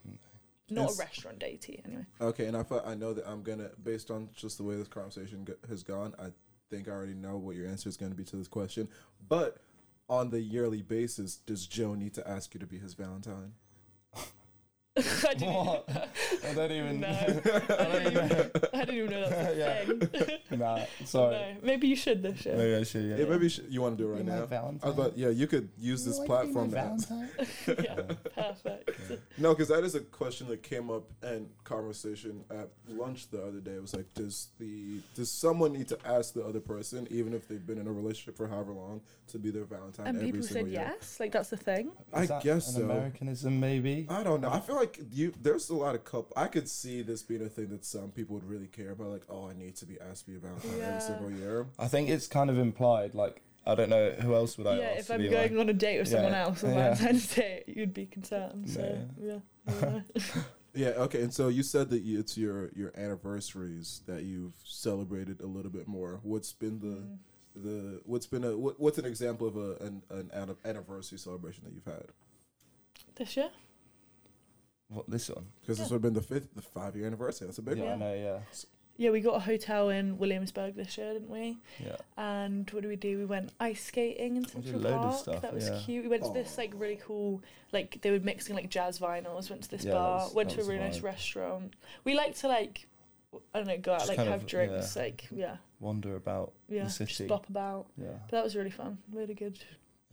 not It's- a restaurant datey anyway Okay, and I thought I know that I'm gonna, based on just the way this conversation go- has gone, I think I already know what your answer is going to be to this question. But on the yearly basis, does Joe need to ask you to be his Valentine? (laughs) I didn't, What? I don't even. No. (laughs) I don't even. I didn't even know that was a (laughs) Yeah. thing. Nah, sorry. No, maybe you should this year. Maybe I should. Yeah. Yeah, maybe you, should, you want to do it right now. I Valentine. was about, yeah, you could use this platform to ask. yeah, perfect. No, because that is a question that came up in conversation at lunch the other day. It was like, does the does someone need to ask the other person, even if they've been in a relationship for however long, to be their Valentine And every people single said year? yes, like that's the thing. I Is that guess an so. Americanism, maybe. I don't know. I feel like you. There's a lot of couple. I could see this being a thing that some people would really care about. Like, oh, I need to be asked to be a Valentine Yeah. every single year. I think it's kind of implied. Like I don't know who else would I ask. yeah, ask if to I'm be going my- on a date with someone Yeah, else on yeah. Valentine's (laughs) Day, you'd be concerned. So yeah, (laughs) yeah. Yeah. Okay. And so you said that you, it's your your anniversaries that you've celebrated a little bit more. What's been the Mm. the what's been a what, what's an example of a an, an anniversary celebration that you've had? this year. What this one? Because this would have been the fifth, the five year anniversary. That's a big yeah, I one. know. Yeah, Yeah, we got a hotel in Williamsburg this year, didn't we? yeah. And what did we do? We went ice skating in We did Central a load of Park. stuff, that was yeah. cute. We went to this like really cool, like they were mixing like jazz vinyls. Went to this Yeah, that bar. was- went that to a was really nice vibe. restaurant. We like to like, I don't know, go out Just like kind have of, drinks, like yeah, Wander about yeah, the just bop about. Yeah. But that was really fun. We had a good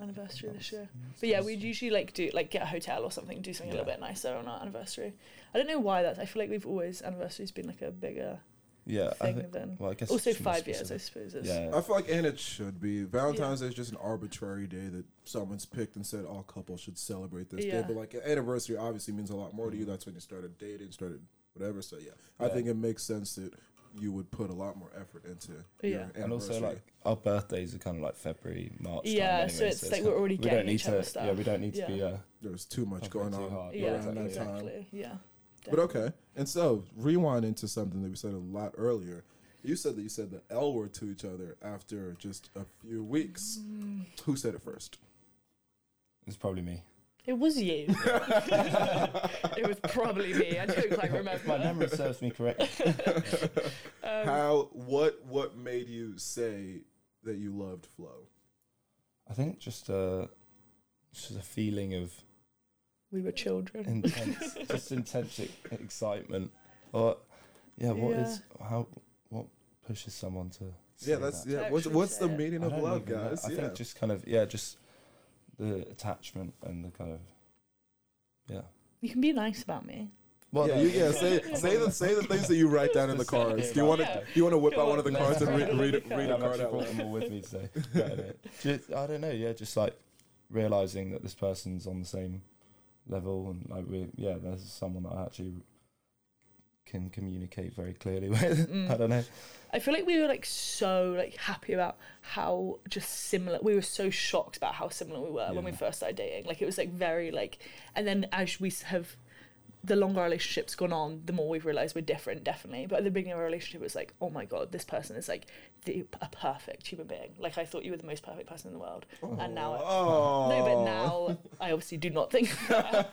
anniversary this year. But yeah, we'd usually like do like get a hotel or something, do something a little bit nicer on our anniversary. I don't know why that's. I feel like we've always anniversary's been like a bigger Yeah, I thing think. than. Well, I guess Also it should five years, I specific. suppose. Is, Yeah. I feel like, and it should be. Valentine's Day is just an arbitrary day that someone's picked and said all couples should celebrate this Yeah. day. But like, an anniversary obviously means a lot more to you. Mm-hmm. That's when you started dating, started whatever. So yeah, I Yeah. think it makes sense that you would put a lot more effort into Yeah. And also, like our birthdays are kind of like February, March. time Yeah, anyway, so it's like kind we're already we getting don't need each other to. stuff. Yeah, we don't need to be. Yeah. Uh, there's too much going too on hard. Yeah, around that time. exactly. Yeah. But okay, and so rewind into something that we said a lot earlier. You said that you said the L word to each other after just a few weeks. Mm. Who said it first? it's probably me. It was you. (laughs) it was probably me. I don't quite remember. If my memory serves me correctly. (laughs) Um, How? What? What made you say that you loved Flo? I think just a just a feeling of we were children. intense, just intense excitement. Or yeah, what is how what pushes someone to? Yeah, that's that? yeah. What's what's the it. meaning of love, even know. guys? I yeah. think just kind of yeah, just the attachment and the kind of yeah. You can be nice about me. Well, yeah, you, yeah. Say say the say the things that you write down in the cards. Do you want to Yeah. you want to whip out one of the cards and write read it read the it, card. read a I've card out brought them all with me today. I. (laughs) Just, I don't know. Yeah, just like realizing that this person's on the same level, and like we, yeah, there's someone that I actually can communicate very clearly (laughs) with. Mm. I don't know. I feel like we were like so like happy about how just similar we were so shocked about how similar we were when we first started dating. Like it was like very like and then as we have the longer our relationship's gone on, the more we've realised we're different, definitely. But at the beginning of our relationship it was like, oh my god, this person is like the a perfect human being. Like I thought you were the most perfect person in the world. And now Oh. No, but now I obviously do not think (laughs) that.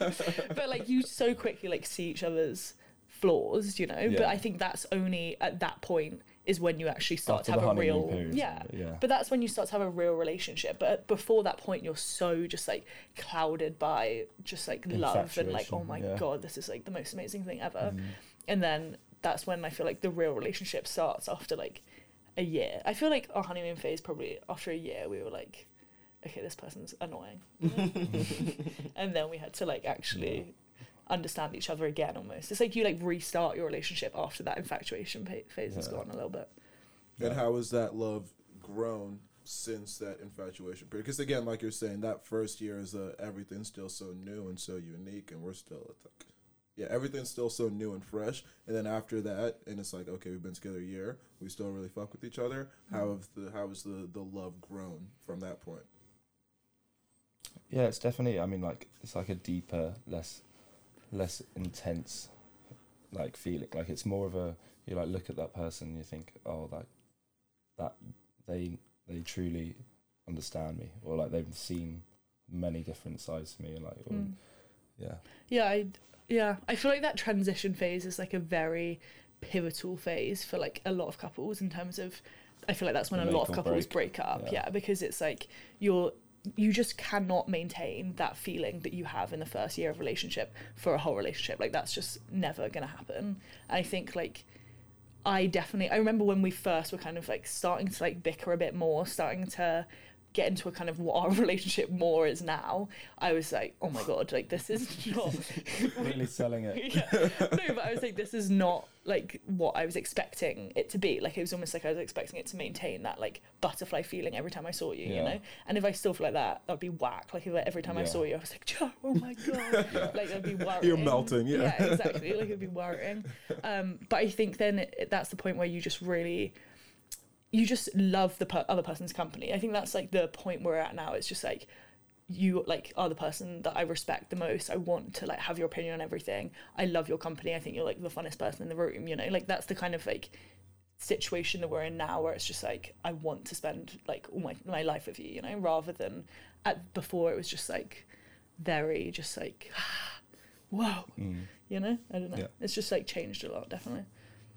but like you so quickly like see each other's flaws, you know. But I think that's only at that point is when you actually start After to have a real yeah. yeah. But that's when you start to have a real relationship. But before that point, you're so just like clouded by just like love and like, oh my yeah. god, this is like the most amazing thing ever. Mm. And then that's when I feel like the real relationship starts after like a year. I feel like our honeymoon phase probably after a year we were like, okay, this person's annoying, (laughs) (laughs) and then we had to like actually understand each other again. Almost, it's like you like restart your relationship after that infatuation pa- phase has Yeah. gone a little bit. And Yeah. how has that love grown since that infatuation period? Because again, like you're saying, that first year is uh, everything's still so new and so unique, and we're still it's like, yeah, everything's still so new and fresh. And then after that, and it's like, okay, we've been together a year, we still really fuck with each other. How have the how has the the love grown from that point? Yeah, it's definitely. I mean, like it's like a deeper, less, less intense, like feeling. Like it's more of a you like look at that person, and you think, oh, like that they they truly understand me, or like they've seen many different sides to me, like or, Mm. yeah, Yeah, I yeah, I feel like that transition phase is like a very pivotal phase for like a lot of couples in terms of I feel like that's when a lot of couples break. break up. Yeah. Yeah. because it's like you're you just cannot maintain that feeling that you have in the first year of relationship for a whole relationship. Like that's just never gonna happen. I think like I definitely I remember when we first were kind of like starting to like bicker a bit more, starting to get into a kind of what our (laughs) relationship more is now, I was like, oh my god, like this is (laughs) not really selling it. (laughs) yeah. No, but I was like, this is not like what I was expecting it to be. Like it was almost like I was expecting it to maintain that like butterfly feeling every time I saw you, you know. And if I still feel like that, that'd be whack. Like if I- every time I saw you, I was like, (laughs) Joe, oh my god, (laughs) like that'd be worrying. You're melting, yeah. Yeah, exactly. (laughs) Like it'd be worrying. Um, but I think then it, that's the point where you just really. You just love the per- other person's company. I think that's like the point we're at now. It's just like you like are the person that I respect the most. I want to like have your opinion on everything. I love your company. I think you're like the funnest person in the room, you know? Like that's the kind of like situation that we're in now where it's just like I want to spend like all my, my life with you, you know, rather than at before it was just like very just like (sighs) whoa. Mm. You know? I don't know. Yeah. It's just like changed a lot, definitely.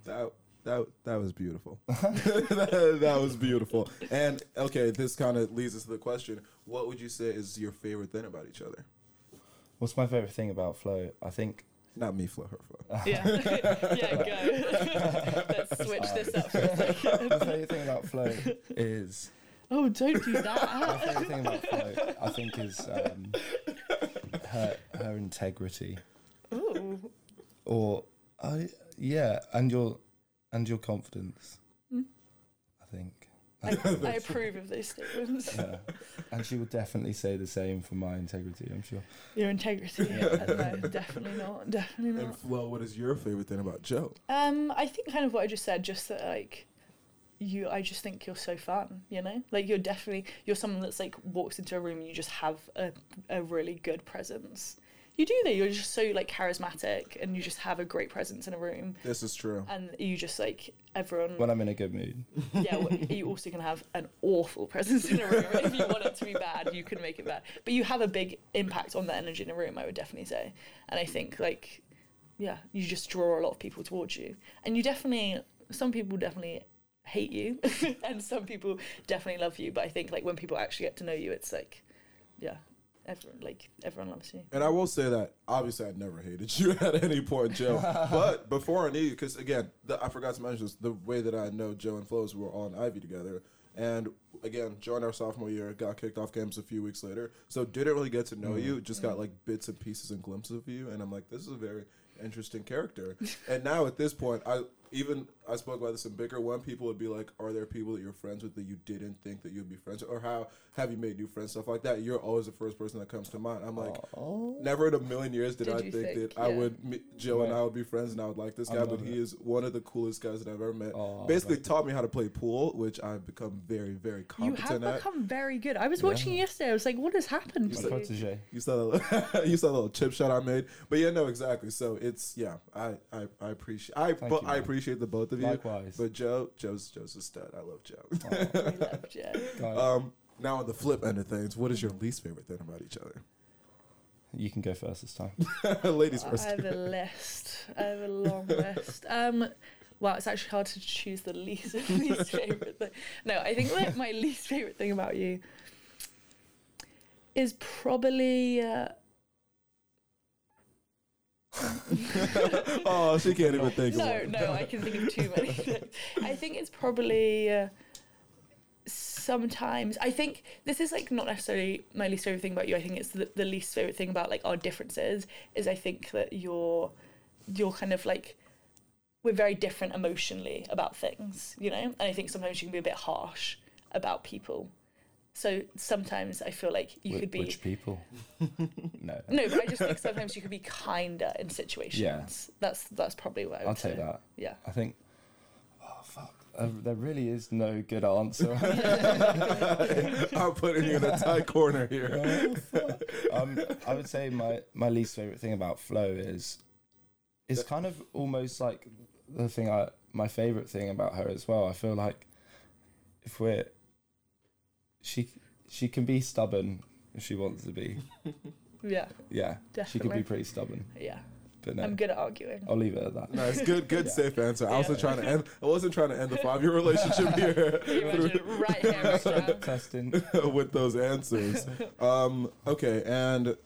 That that that was beautiful. that, (laughs) (laughs) that was beautiful. And okay, this kind of leads us to the question: What would you say is your favorite thing about each other? What's my favorite thing about Flo? I think Not me, Flo, her Flo. (laughs) Yeah. yeah, go. Let's switch this up for a second. the favorite thing about Flo is Oh, don't do that. my favorite thing about Flo. I think is um, her her integrity, Ooh. or I yeah, and your and your confidence. Mm. I think. I, I approve of those statements. Yeah. And she would definitely say the same for my integrity, I'm sure. Your integrity. Yeah, no, definitely not. Definitely And not. Flo, what is your favorite thing about Joe? Um, I think kind of what I just said, just that like you I just think you're so fun, you know? Like you're definitely you're someone that's like walks into a room and you just have a, a really good presence. You do that, you're just so like charismatic and you just have a great presence in a room This is true. and you just like everyone When I'm in a good mood. yeah, well, you (laughs) also can have an awful presence in a room. if you want it to be bad, you can make it bad. But you have a big impact on the energy in a room, I would definitely say. And I think, like, yeah, you just draw a lot of people towards you. And you definitely, some people definitely hate you, (laughs) and some people definitely love you. But I think, like, when people actually get to know you, it's like, yeah, everyone, like, everyone loves you. And I will say that obviously I never hated you (laughs) at any point, Joe. (laughs) but before I knew you, because again, the, I forgot to mention this, the way that I know Joe and Flo is we were all in Ivy together. And again, joined our sophomore year, got kicked off campus a few weeks later. So didn't really get to know mm-hmm. you, just got mm-hmm. like bits and pieces and glimpses of you. And I'm like, this is a very interesting character. (laughs) and now at this point, I even I spoke about this in bigger one. People would be like, "Are there people that you're friends with that you didn't think that you'd be friends with, or how have you made new friends?" Stuff like that. You're always the first person that comes to mind. I'm like, oh. Never in a million years did, Did I think, think, that I would meet Joe and I would be friends and I would like this guy. But love he is one of the coolest guys that I've ever met. Oh, Basically, like- taught me how to play pool, which I've become very, very confident. You competent have at. become very good. I was Yeah. watching yesterday. I was like, what has happened You to My said- you? saw the (laughs) you saw the little chip shot I made, but yeah, no, exactly. So it's yeah, I I, I appreciate I but I appreciate the both of you. Likewise. But Joe, Joe's Joe's a stud. I love Joe. Oh, We love Joe. um, now on the flip end of things, what is your least favorite thing about each other? you can go first this time. (laughs) Ladies first. I first. have a (laughs) list. I have a long list. Um, well, it's actually hard to choose the least (laughs) least favorite thing. No, I think like my least favorite thing about you is probably. Uh, (laughs) oh, she can't even think of no, one. no, I can think of too many things. (laughs) I think it's probably uh, sometimes. I think this is like not necessarily my least favorite thing about you. I think it's the, the least favorite thing about like our differences is I think that you're you're kind of like we're very different emotionally about things, you know. And I think sometimes you can be a bit harsh about people. So sometimes I feel like you Wh- could be Which people? (laughs) no. no, but I just think sometimes you could be kinder in situations. Yeah. That's that's probably what I would I'll take say. that. Yeah. I think. Oh fuck! Uh, there really is no good answer. (laughs) (laughs) I'm putting you in a tight corner here. um, I would say my my least favorite thing about Flo is is kind of almost like the thing I my favorite thing about her as well. I feel like if we're she she can be stubborn if she wants to be. (laughs) Yeah. Yeah, Definitely. she can be pretty stubborn. Yeah. but no, I'm good at arguing. I'll leave it at that. Nice, good, good, Yeah. safe answer. I wasn't trying to end. I wasn't trying to end the five-year relationship (laughs) here Can you imagine right here, right now? Testing. (laughs) with those answers. Um, okay, and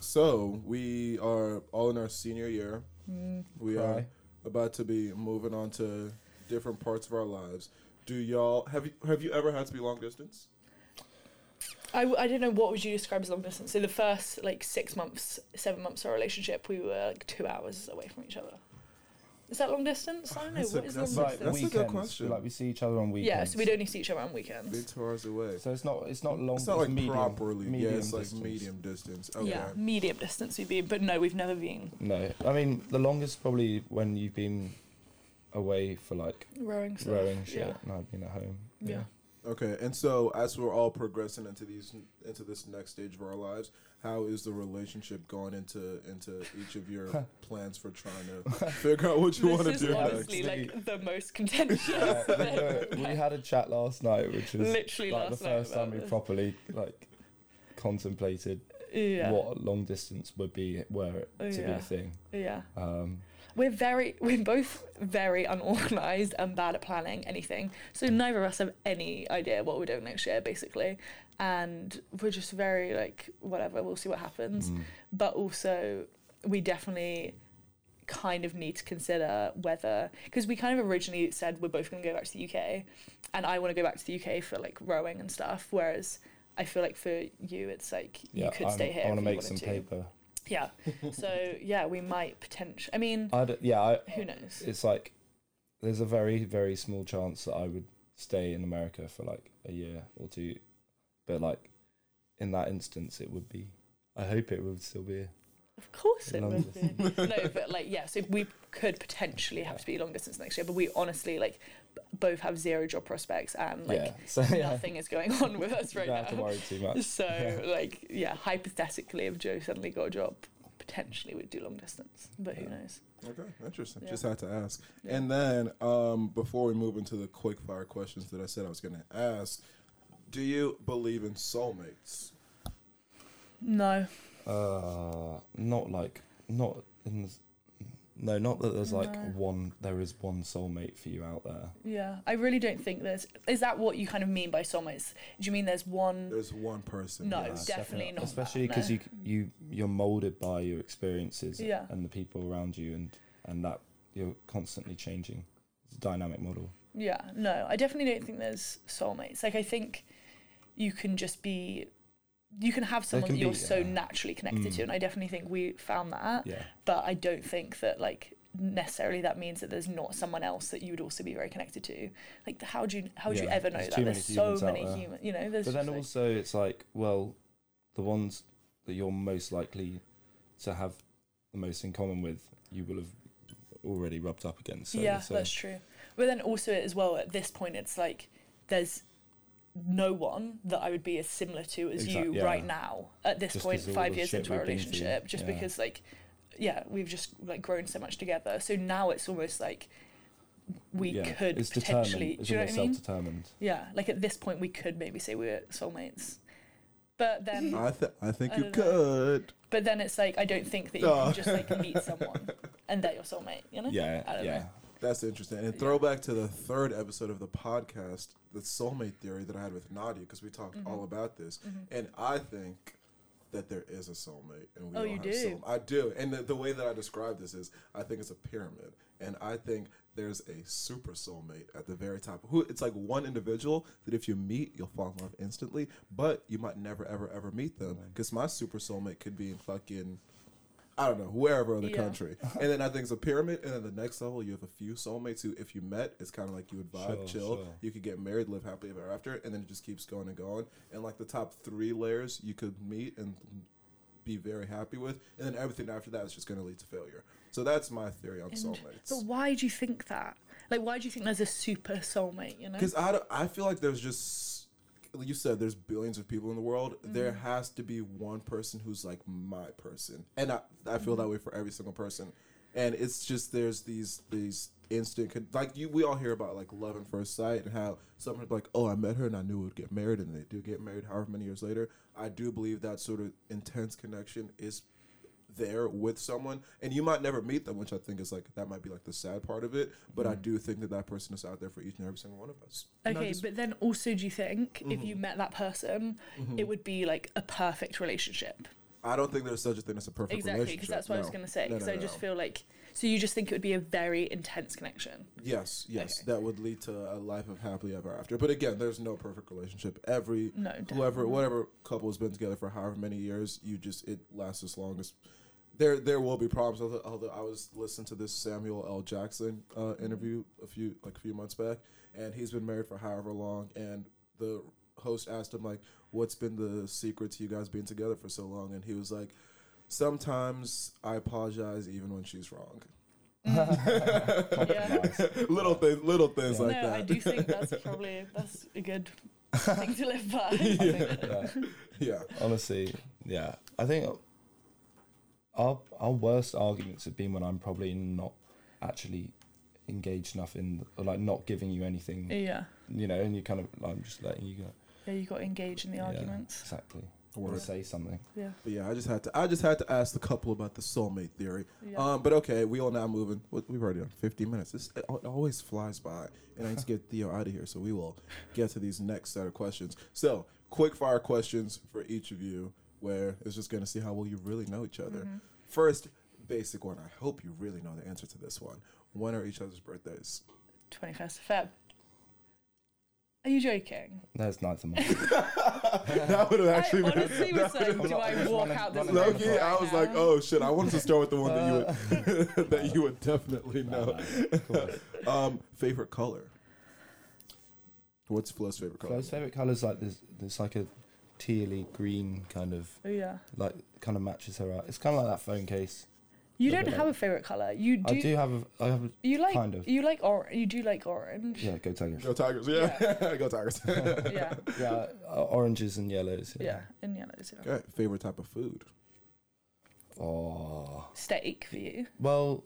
so we are all in our senior year. Mm. We are about to be moving on to different parts of our lives. Do y'all have you have you ever had to be long distance? I, w- I don't know what would you describe as long distance. So the first like six months, seven months of our relationship, we were like two hours away from each other. Is that long distance? I don't know. That's a- What is long that's Like That's a good weekends, question. Like we see each other on weekends. Yeah, so we'd only see each other on Be weekends. two hours away. So it's not it's not long. it's not like medium, properly. Medium yeah, it's like distance. medium distance. Okay. Yeah, medium distance we've been, but no, we've never been No, I mean the longest probably when you've been away for like rowing. Stuff. rowing shit, Yeah. and I've been at home. Yeah. Okay, and so as we're all progressing into these into this next stage of our lives, how is the relationship going into into each of your (laughs) plans for trying to figure out what you want to This is do honestly next? like the most contentious. (laughs) (laughs) Uh, we, we had a chat last night, which was Literally like the last night first time we properly like contemplated yeah. what long distance would be were it to be a thing. Yeah. Um, We're very, (laughs) we're both very unorganized and bad at planning anything. So neither of us have any idea what we're doing next year, basically. And we're just very like, whatever, we'll see what happens. mm, But also, we definitely kind of need to consider whether, because we kind of originally said we're both going to go back to the UK, and I want to go back to the UK for like rowing and stuff. Whereas I feel like for you, it's like you could I'm- stay here. I want if to make some to. paper. Yeah. So yeah, we might potentially. I mean, I yeah, I, who knows? it's like there's a very very small chance that I would stay in America for like a year or two, but like in that instance, it would be. I hope it would still be. Of course it would be. no, but like yeah, so we could potentially have to be long distance next year, but we honestly like both have zero job prospects and like yeah, (laughs) so yeah, nothing is going on with us right don't have to now. worry too much. (laughs) So Yeah. like yeah, hypothetically, if Joe suddenly got a job, potentially we'd do long distance, but who knows? Okay, interesting. Yeah. Just had to ask. Yeah. And then, um, before we move into the quick fire questions that I said I was going to ask, do you believe in soulmates? No, Uh, not like not in. The, no, not that there's like No. one. There is one soulmate for you out there. yeah, I really don't think there's. Is that what you kind of mean by soulmates? Do you mean there's one? There's one person. No, yes. definitely not Especially because no. you you you're molded by your experiences Yeah. and the people around you, and and that you're constantly changing. It's a dynamic model. Yeah, no, I definitely don't think there's soulmates. Like I think you can just be you can have someone can that you're be, so yeah. naturally connected to Mm. and I definitely think we found that. Yeah. But I don't think that like necessarily that means that there's not someone else that you would also be very connected to. Like how do you how do you ever know that? There's so many there. humans, you know, there's But then like- also it's like, well, the ones that you're most likely to have the most in common with, you will have already rubbed up against. So, yeah, so that's true. But then also as well at this point, it's like there's no one that I would be as similar to as Exact- you yeah. right now at this Just point, 'cause of all five years into our we've been through, relationship, just yeah. because like yeah, we've just like grown so much together. So now it's almost like we yeah, could it's potentially. determined. It's do you know what I mean? self-determined. Yeah, like at this point, we could maybe say we're soulmates. But then, (laughs) I, th- I think I you don't know. could. but then it's like I don't think that you Duh. can just like (laughs) meet someone and they're your soulmate. You know? Yeah, I don't yeah. know. That's interesting. And Yeah. throwback to the third episode of the podcast, the soulmate theory that I had with Nadia, because we talked Mhm. all about this. Mhm. And I think that there is a soulmate, and we Oh, all you have do? soul- I do, and the, the way that I describe this is, I think it's a pyramid, and I think there's a super soulmate at the very top. Who it's like one individual that if you meet, you'll fall in love instantly, but you might never, ever, ever meet them because my super soulmate could be in fucking. I don't know, wherever other Yeah. country. And then I think it's a pyramid. And then the next level, you have a few soulmates who, if you met, it's kind of like you would vibe, Sure, chill. sure. You could get married, live happily ever after. And then it just keeps going and going. And like the top three layers, you could meet and be very happy with. And then everything after that is just going to lead to failure. So that's my theory on And- soulmates. But why do you think that? Like, why do you think there's a super soulmate? You know? Because I, I feel like there's just like you said there's billions of people in the world. There Mm-hmm. has to be one person who's like my person, and I I feel Mm-hmm. that way for every single person. And it's just there's these these instant con- like you we all hear about like love at first sight and how someone's like oh I met her and I knew we would get married and they do get married however many years later. I do believe that sort of intense connection is there with someone, and you might never meet them, which I think is like that might be like the sad part of it. But I Mm. do think that that person is out there for each and every single one of us. Okay, just- but then also, do you think if Mhm. you met that person, Mhm. it would be like a perfect relationship? I don't think there's such a thing as a perfect Exactly, relationship. because that's what I was going to say. No, Because no, I no, just feel like, so you just think it would be a very intense connection. Yes, yes, Okay. that would lead to a life of happily ever after. But again, there's no perfect relationship. Every No, whoever, whatever couple has been together for however many years, you just it lasts as long as. There, there will be problems. Although, although I was listening to this Samuel L. Jackson uh, interview a few like a few months back, and he's been married for however long, and the host asked him like, "What's been the secret to you guys being together for so long?" And he was like, "Sometimes I apologize even when she's wrong." (laughs) Compromise. (laughs) little things, little things Yeah. like no, that. I do (laughs) think that's probably that's a good thing to live by. I think yeah. honestly, yeah. I think our our worst arguments have been when I'm probably not actually engaged enough in, or like not giving you anything, yeah, you know, and you kind of, like, I'm just letting you go. yeah, you got to engage in the Yeah, arguments. exactly. Word. Or say something. Yeah, But yeah, I just had to. I just had to ask the couple about the soulmate theory. yeah. Um, but okay, we all now moving. we- We've already done 50 minutes. This it it always flies by, and I need to get Theo out of here. So we will get to these next set of questions. So quick fire questions for each of you, where it's just gonna see how well you really know each other. Mhm. First, basic one. I hope you really know the answer to this one. When are each other's birthdays? 21st of Feb. Are you joking? There's 9th of March. that would have actually I been. honestly was like, I'm do I walk running- out this running room down Loki, right I was like, oh shit! I wanted to start with the one that you would Uh, (laughs) (laughs) that you would definitely know. no, of course. Um, favorite color. What's Flo's favorite color? Flo's favourite colour's like this, there's like a tealy green kind of, Oh, yeah. like, kind of matches her out. It's kind of like that phone case. You don't have like- a favorite color. You do. I do have a, I have a, You like kind of. you like or you do like orange. yeah, go Tigers. Go Tigers! Yeah, yeah. (laughs) go Tigers. (laughs) Yeah. yeah, uh, oranges and yellows. Yeah, And yellows. Yeah. okay, favorite type of food. Oh, Steak for you. well,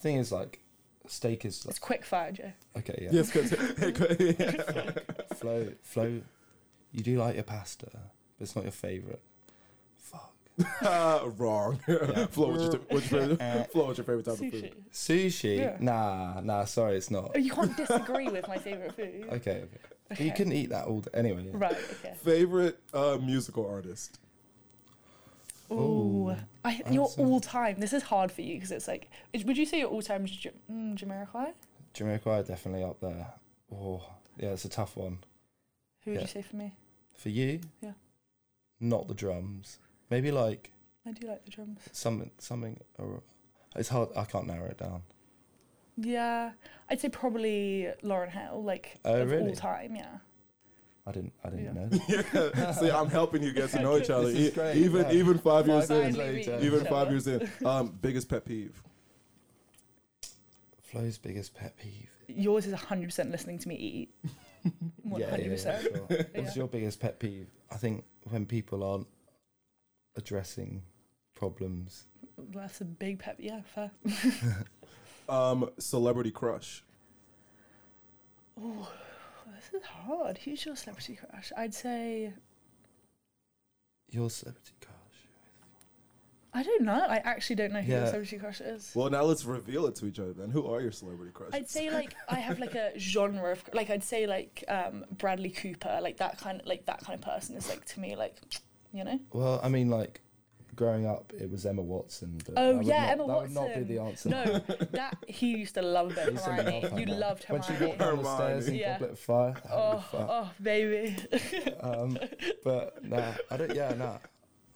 thing is like, steak is like, It's quick fire, Joe. okay, yeah. Yes, because Flo, flow. You do like your pasta, but it's not your favorite. Fuck. (laughs) wrong. (laughs) Yeah. (laughs) Flo, what's your, what's your favorite? Flo, what's your favorite type of Sushi. food? Sushi? Yeah. Nah, nah. Sorry, it's not. Oh, you can't disagree with my favorite food. Okay, okay. But You Okay. couldn't eat that all day. Anyway. Yeah. Right. Okay. Favorite uh, musical artist. Ooh, Ooh, I I'd your all time. This is hard for you because it's like. is- Would you say your all time J- mm, Jamiroquai? Jamiroquai definitely up there. Oh, yeah, it's a tough one. Who would Yeah. you say for me? For you? Yeah. Not the drums. Maybe like I do like the drums. something, something. Or, it's hard. I can't narrow it down. Yeah, I'd say probably Lauryn Hill, like Oh, of really? all time. Yeah. I didn't. I didn't Yeah. know. (laughs) That. yeah. See, I'm helping you get to (laughs) know each other. This is E- great, even yeah. even five years Five in. years Finally later. Even five years in. Um, biggest pet peeve. Flo's biggest pet peeve. Yours is 100% listening to me eat. (laughs) 100%. Yeah, yeah, yeah, sure. (laughs) Yeah. What's your biggest pet peeve? I think when people aren't addressing problems. That's a big pep. Yeah, fair. (laughs) Um, celebrity crush. Oh, this is hard. Who's your celebrity crush? I'd say Your celebrity crush. I don't know. I actually don't know who your Yeah. celebrity crush is. Well, now let's reveal it to each other. Then, who are your celebrity crushes? I'd say like I have like a genre of like I'd say like um, Bradley Cooper, like that kind of like that kind of person is like to me like you know. Well, I mean, like growing up, it was Emma Watson. But Oh, that would yeah, not, Emma that would not be the answer. No, that he used to love a bit of Used to love Hermione. You Hermione. loved When she Hermione. walked down the stairs in Yeah. Goblet of Fire. that Oh, would be fun. oh, baby. Um, but nah, I don't. Yeah, nah.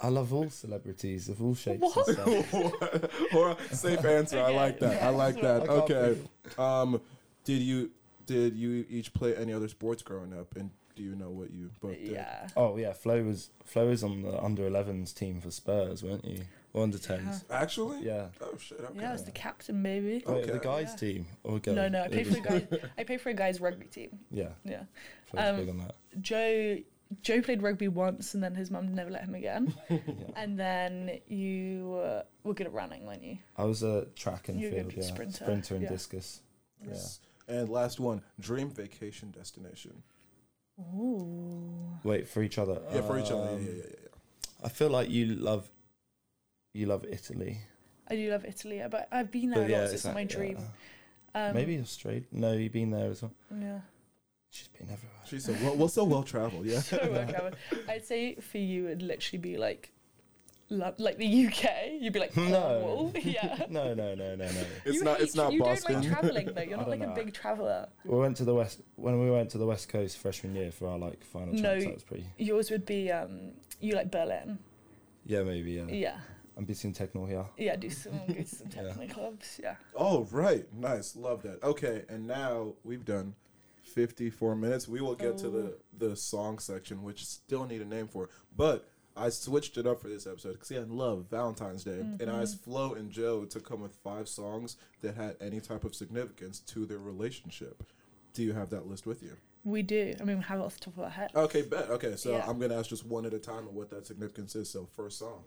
I love all celebrities of all shapes What? and (laughs) stuff. or safe answer. I like that. I like that. Okay. Um, did you did you each play any other sports growing up, and do you know what you both did? yeah. Oh yeah, Flo was Flo was on the under 11s team for Spurs, weren't you? Or under 10s. Actually. Yeah. Oh shit. Okay. Yeah, I was the captain, baby. Wait, the guys Yeah. team or girl? No, no, I It played was- for a (laughs) guys. I pay for a guys rugby team. Yeah, Yeah. Flo's Um, big on that. Joe Joe played rugby once, and then his mum never let him again. (laughs) Yeah. And then you uh, were good at running, weren't you? I was a track and You're field, yeah. sprinter, sprinter and yeah. discus. Yes. And last one, dream vacation destination. Ooh. Wait for each other. Yeah, for each other. Yeah, Um, yeah, yeah, yeah. I feel like you love you love Italy. I do love Italy, but I've been there But a yeah, lot. So it's it's my dream. yeah. Um, Maybe Australia. No, you've been there as well. Yeah. She's been everywhere. She's so well, well so well traveled. Yeah. (laughs) so well traveled. I'd say for you, it'd literally be like, lo- like the UK. You'd be like (laughs) No. Cornwall. (laughs) yeah. No, no, no, no, no. It's you not. hate- It's not you Boston. don't like traveling though. You're not like don't a big traveler. We went to the west when we went to the west coast freshman year for our like final No. chance. That was pretty. Yours would be um, you like Berlin. Yeah, maybe. Yeah. Yeah. I'm between techno here. Yeah. Do some go to some Yeah. techno clubs. Yeah. Oh, right. Nice. Love that. Okay, and now we've done 54 minutes. We will get to the oh. the song section, which still need a name for. it. But I switched it up for this episode because I love Valentine's Day, and I asked Flo and Joe to come with five songs that had any type of significance to their relationship. Do you have that list with you? We do. I mean, we have it off the top of our head. Okay, bet. Okay, so Yeah. I'm gonna ask just one at a time of what that significance is. So first song.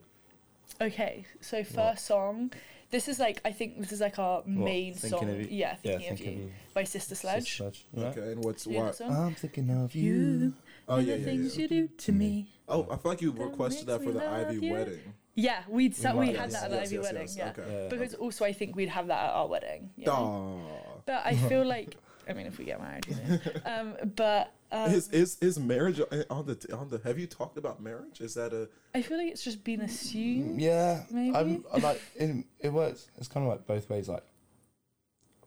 Okay, so first song. This is like I think this is like our main Thinking song. of You? Yeah, Yeah, thinking of thinking you of you. by Sister Sledge. Sledge. Yeah. Okay, and what's Do you know why? that song? I'm thinking of you. You Oh and yeah, the yeah, things yeah. you do to me. Oh, I feel like you That requested that makes for me the love Ivy you. wedding. Yeah, we'd sa- we have, had yes, that at yes, Ivy yes, wedding. yes, Yeah, okay. Yeah. because also I think we'd have that at our wedding. You know? Aw. But I feel like I mean, if we get married, you know. (laughs) um, but um, is is is marriage on the on the? Have you talked about marriage? Is that a? I feel like it's just been assumed. Yeah, Maybe? I'm, I like in, it works. It's kind of like both ways. Like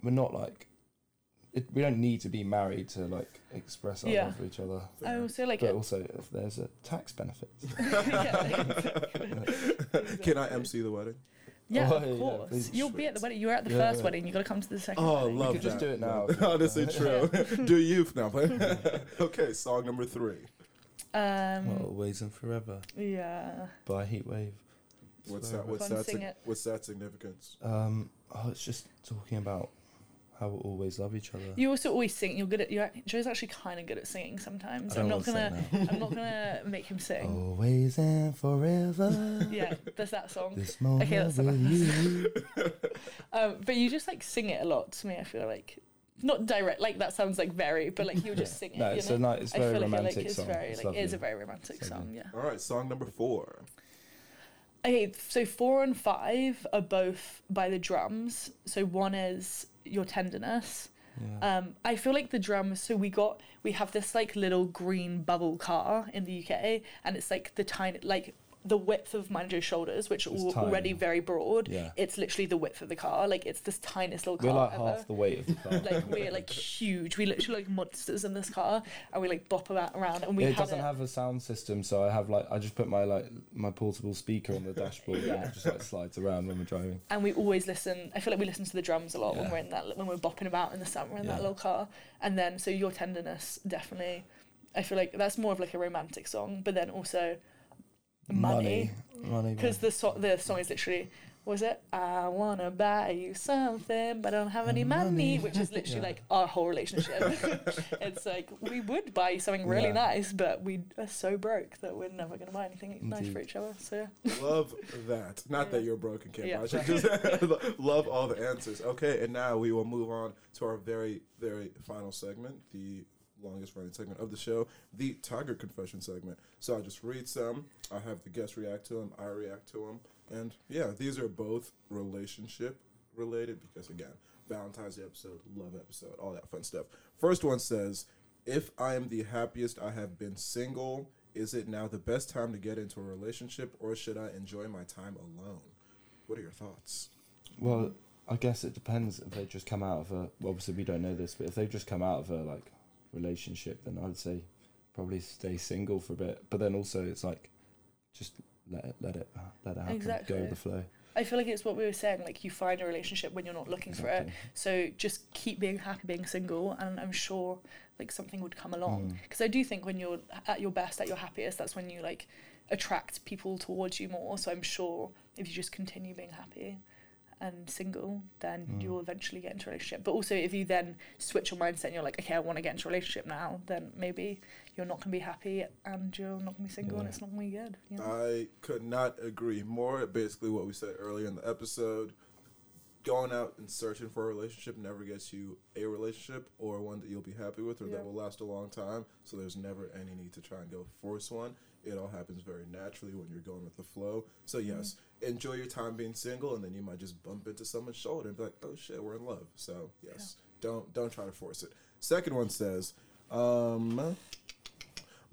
we're not like it, we don't need to be married to like express our Yeah. love for each other. I also like But it. also, if there's a tax benefit, (laughs) (laughs) Can I MC the wedding? Yeah, Oh, of yeah, course. please. You'll be at the wedding. You were at the Yeah, first yeah. wedding. You got to come to the second. Oh, wedding. love could just that. do it now. (laughs) Honestly, true. (laughs) do you now? (laughs) okay, song number three. Um, always and forever yeah. by Heatwave. What's So- that? What's Go that? sing sig- it. what's that significance? Um, oh, it's just talking about how we always love each other. You also always sing. You're good at. You're, Joe's actually kind of good at singing sometimes. I I'm don't wanna gonna. I'm not gonna make him sing. Always and forever. (laughs) Yeah, there's that song. This moment Okay, that's with you. (laughs) Um, but you just like sing it a lot to me. I feel like not direct. Like that sounds like very, but like you just sing it. No, you it's know? a nice, it's I very feel like, romantic like it's song. very It's like it is a very romantic It's song. Yeah. All right, song number four. Okay, so four and five are both by the drums. So one is your tenderness. Yeah. Um, I feel like the drums. So we got we have this like little green bubble car in the UK, and it's like the tiny like the width of Manjo's shoulders, which are already very broad. Yeah. It's literally the width of the car. Like it's this tiniest little We're car. like ever. half the weight of the car. like we're like huge. We literally like monsters in this car, and we like bop about around. And we it doesn't it. have a sound system, so I have like I just put my like my portable speaker on the dashboard and Yeah. it just like slides around when we're driving. and we always listen. I feel like we listen to the drums a lot when we're in that when we're bopping about in the summer in that little car. And then so your tenderness definitely. I feel like that's more of like a romantic song, but then also money money, because the so- the song is literally was it I wanna buy you something but I don't have any money, Money. which is literally Yeah. like our whole relationship. (laughs) it's like we would buy you something really Yeah. nice, but we are so broke that we're never gonna buy anything nice for Indeed. each other. So yeah. Love that. Not that you're broken, Kim. Yeah. I should just love all the answers. Okay, and now we will move on to our very, very final segment, the longest running segment of the show, the Tiger Confession segment. So I just read some. I have the guests react to them. I react to them, and yeah, these are both relationship related because again, Valentine's Day episode, love episode, all that fun stuff. First one says, "If I am the happiest I have been single." Is it now the best time to get into a relationship, or should I enjoy my time alone? What are your thoughts? Well, I guess it depends if they just come out of a. Well, obviously, we don't know this, but if they just come out of a like relationship, then I'd say probably stay single for a bit. But then also, it's like just let it let it let it happen. Go Exactly. with the flow. I feel like it's what we were saying. Like you find a relationship when you're not looking for it. So just keep being happy being single, and I'm sure like something would come along. Mm. Because I do think when you're at your best, at your happiest, that's when you like attract people towards you more. So I'm sure if you just continue being happy and single, then Mm. you'll eventually get into a relationship. But also if you then switch your mindset and you're like, okay, I want to get into a relationship now, then maybe you're not gonna be happy and you're not gonna be single and it's not gonna be good. You know? I could not agree more. Basically, what we said earlier in the episode going out and searching for a relationship never gets you a relationship or one that you'll be happy with or Yeah. that will last a long time. So there's never any need to try and go force one. It all happens very naturally when you're going with the flow. So yes, enjoy your time being single, and then you might just bump into someone's shoulder and be like, "Oh shit, we're in love." So yes, don't don't try to force it. Second one says, um,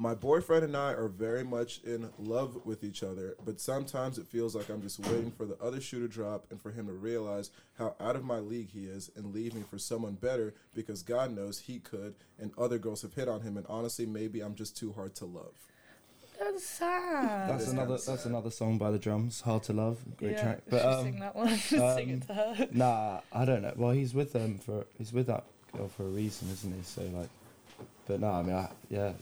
my boyfriend and I are very much in love with each other, but sometimes it feels like I'm just waiting for the other shoe to drop and for him to realize how out of my league he is and leave me for someone better because God knows he could and other girls have hit on him and honestly maybe I'm just too hard to love. That's sad. That's is another. kinda That's sad. another song by the Drums. Hard to love. Great yeah, track. But, But um, sing that one. (laughs) sing it to her. (laughs) Nah, I don't know. Well, he's with them for he's with that girl for a reason, isn't he? So like, but no, I mean, I, yeah,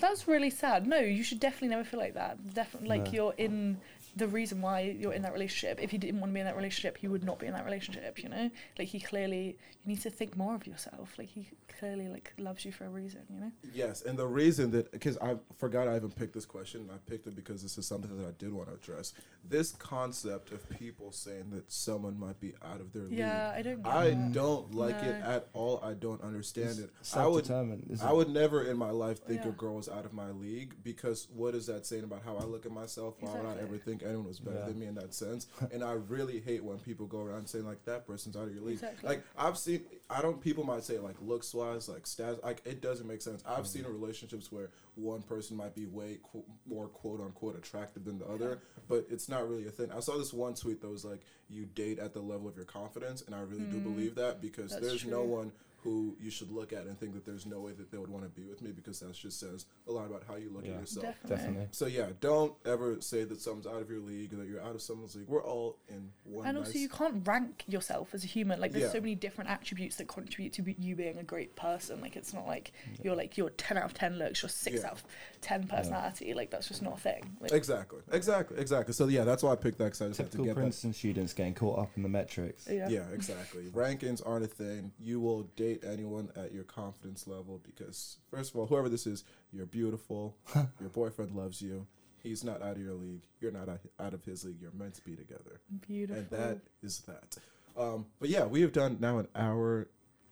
That's really sad. No, you should definitely never feel like that. Definitely, like No. you're in the reason why you're in that relationship. If he didn't want to be in that relationship, he would not be in that relationship. You know, like he clearly, you need to think more of yourself. Like he clearly like loves you for a reason. You know. Yes, and the reason that because I forgot I even picked this question, and I picked it because this is something that I did want to address. This concept of people saying that someone might be out of their league. Yeah, league. I don't. Get I that. don't like it at all. I don't understand it. I would isn't I would never in my life think Yeah. a girl was out of my league because what is that saying about how I look at myself? Why would I ever think anyone was better Yeah. than me in that sense? (laughs) and I really hate when people go around saying like that person's out of your league. Exactly. Like I've seen, I don't. People might say like looks wise, like stats. Like it doesn't make sense. I've seen mm-hmm. relationships where one person might be way qu- more quote unquote attractive than the other, but it's not really a thing. I saw this one tweet that was like, "You date at the level of your confidence," and I really do mm. believe that because That's there's no one who you should look at and think that there's no way that they would want to be with me because that just says a lot about how you look Yeah. at yourself. Definitely. definitely. So yeah, don't ever say that someone's out of your league or that you're out of someone's league. We're all in one. And nice also, you can't rank yourself as a human. Like, there's Yeah. so many different attributes that contribute to be, you being a great person. Like, it's not like you're like your 10 out of 10 looks, your 6 Yeah. out of 10 personality. Like, that's just not a thing. Like, Exactly, exactly, exactly. So yeah, that's why I picked that because I just had to Typical get that. Princeton students getting caught up in the metrics. yeah. Yeah, exactly. Rankings aren't a thing. You will date anyone at your confidence level because, first of all, whoever this is, you're beautiful. (laughs) your boyfriend loves you. He's not out of your league. You're not out- of his league. You're meant to be together. Beautiful. And that is that. Um, but yeah, we have done now an hour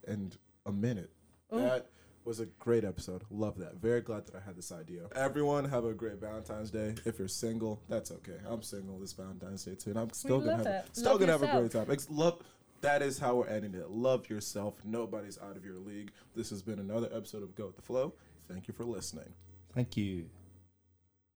and a minute. Oh. That was a great episode. Love that. Very glad that I had this idea. Everyone have a great Valentine's Day. If you're single, that's okay. I'm single this Valentine's Day too, and I'm still gonna have it. still Love gonna have a great time. Ex- love. That is how we're ending it. Love yourself. Nobody's out of your league. This has been another episode of Go with the Flow. Thank you for listening. Thank you.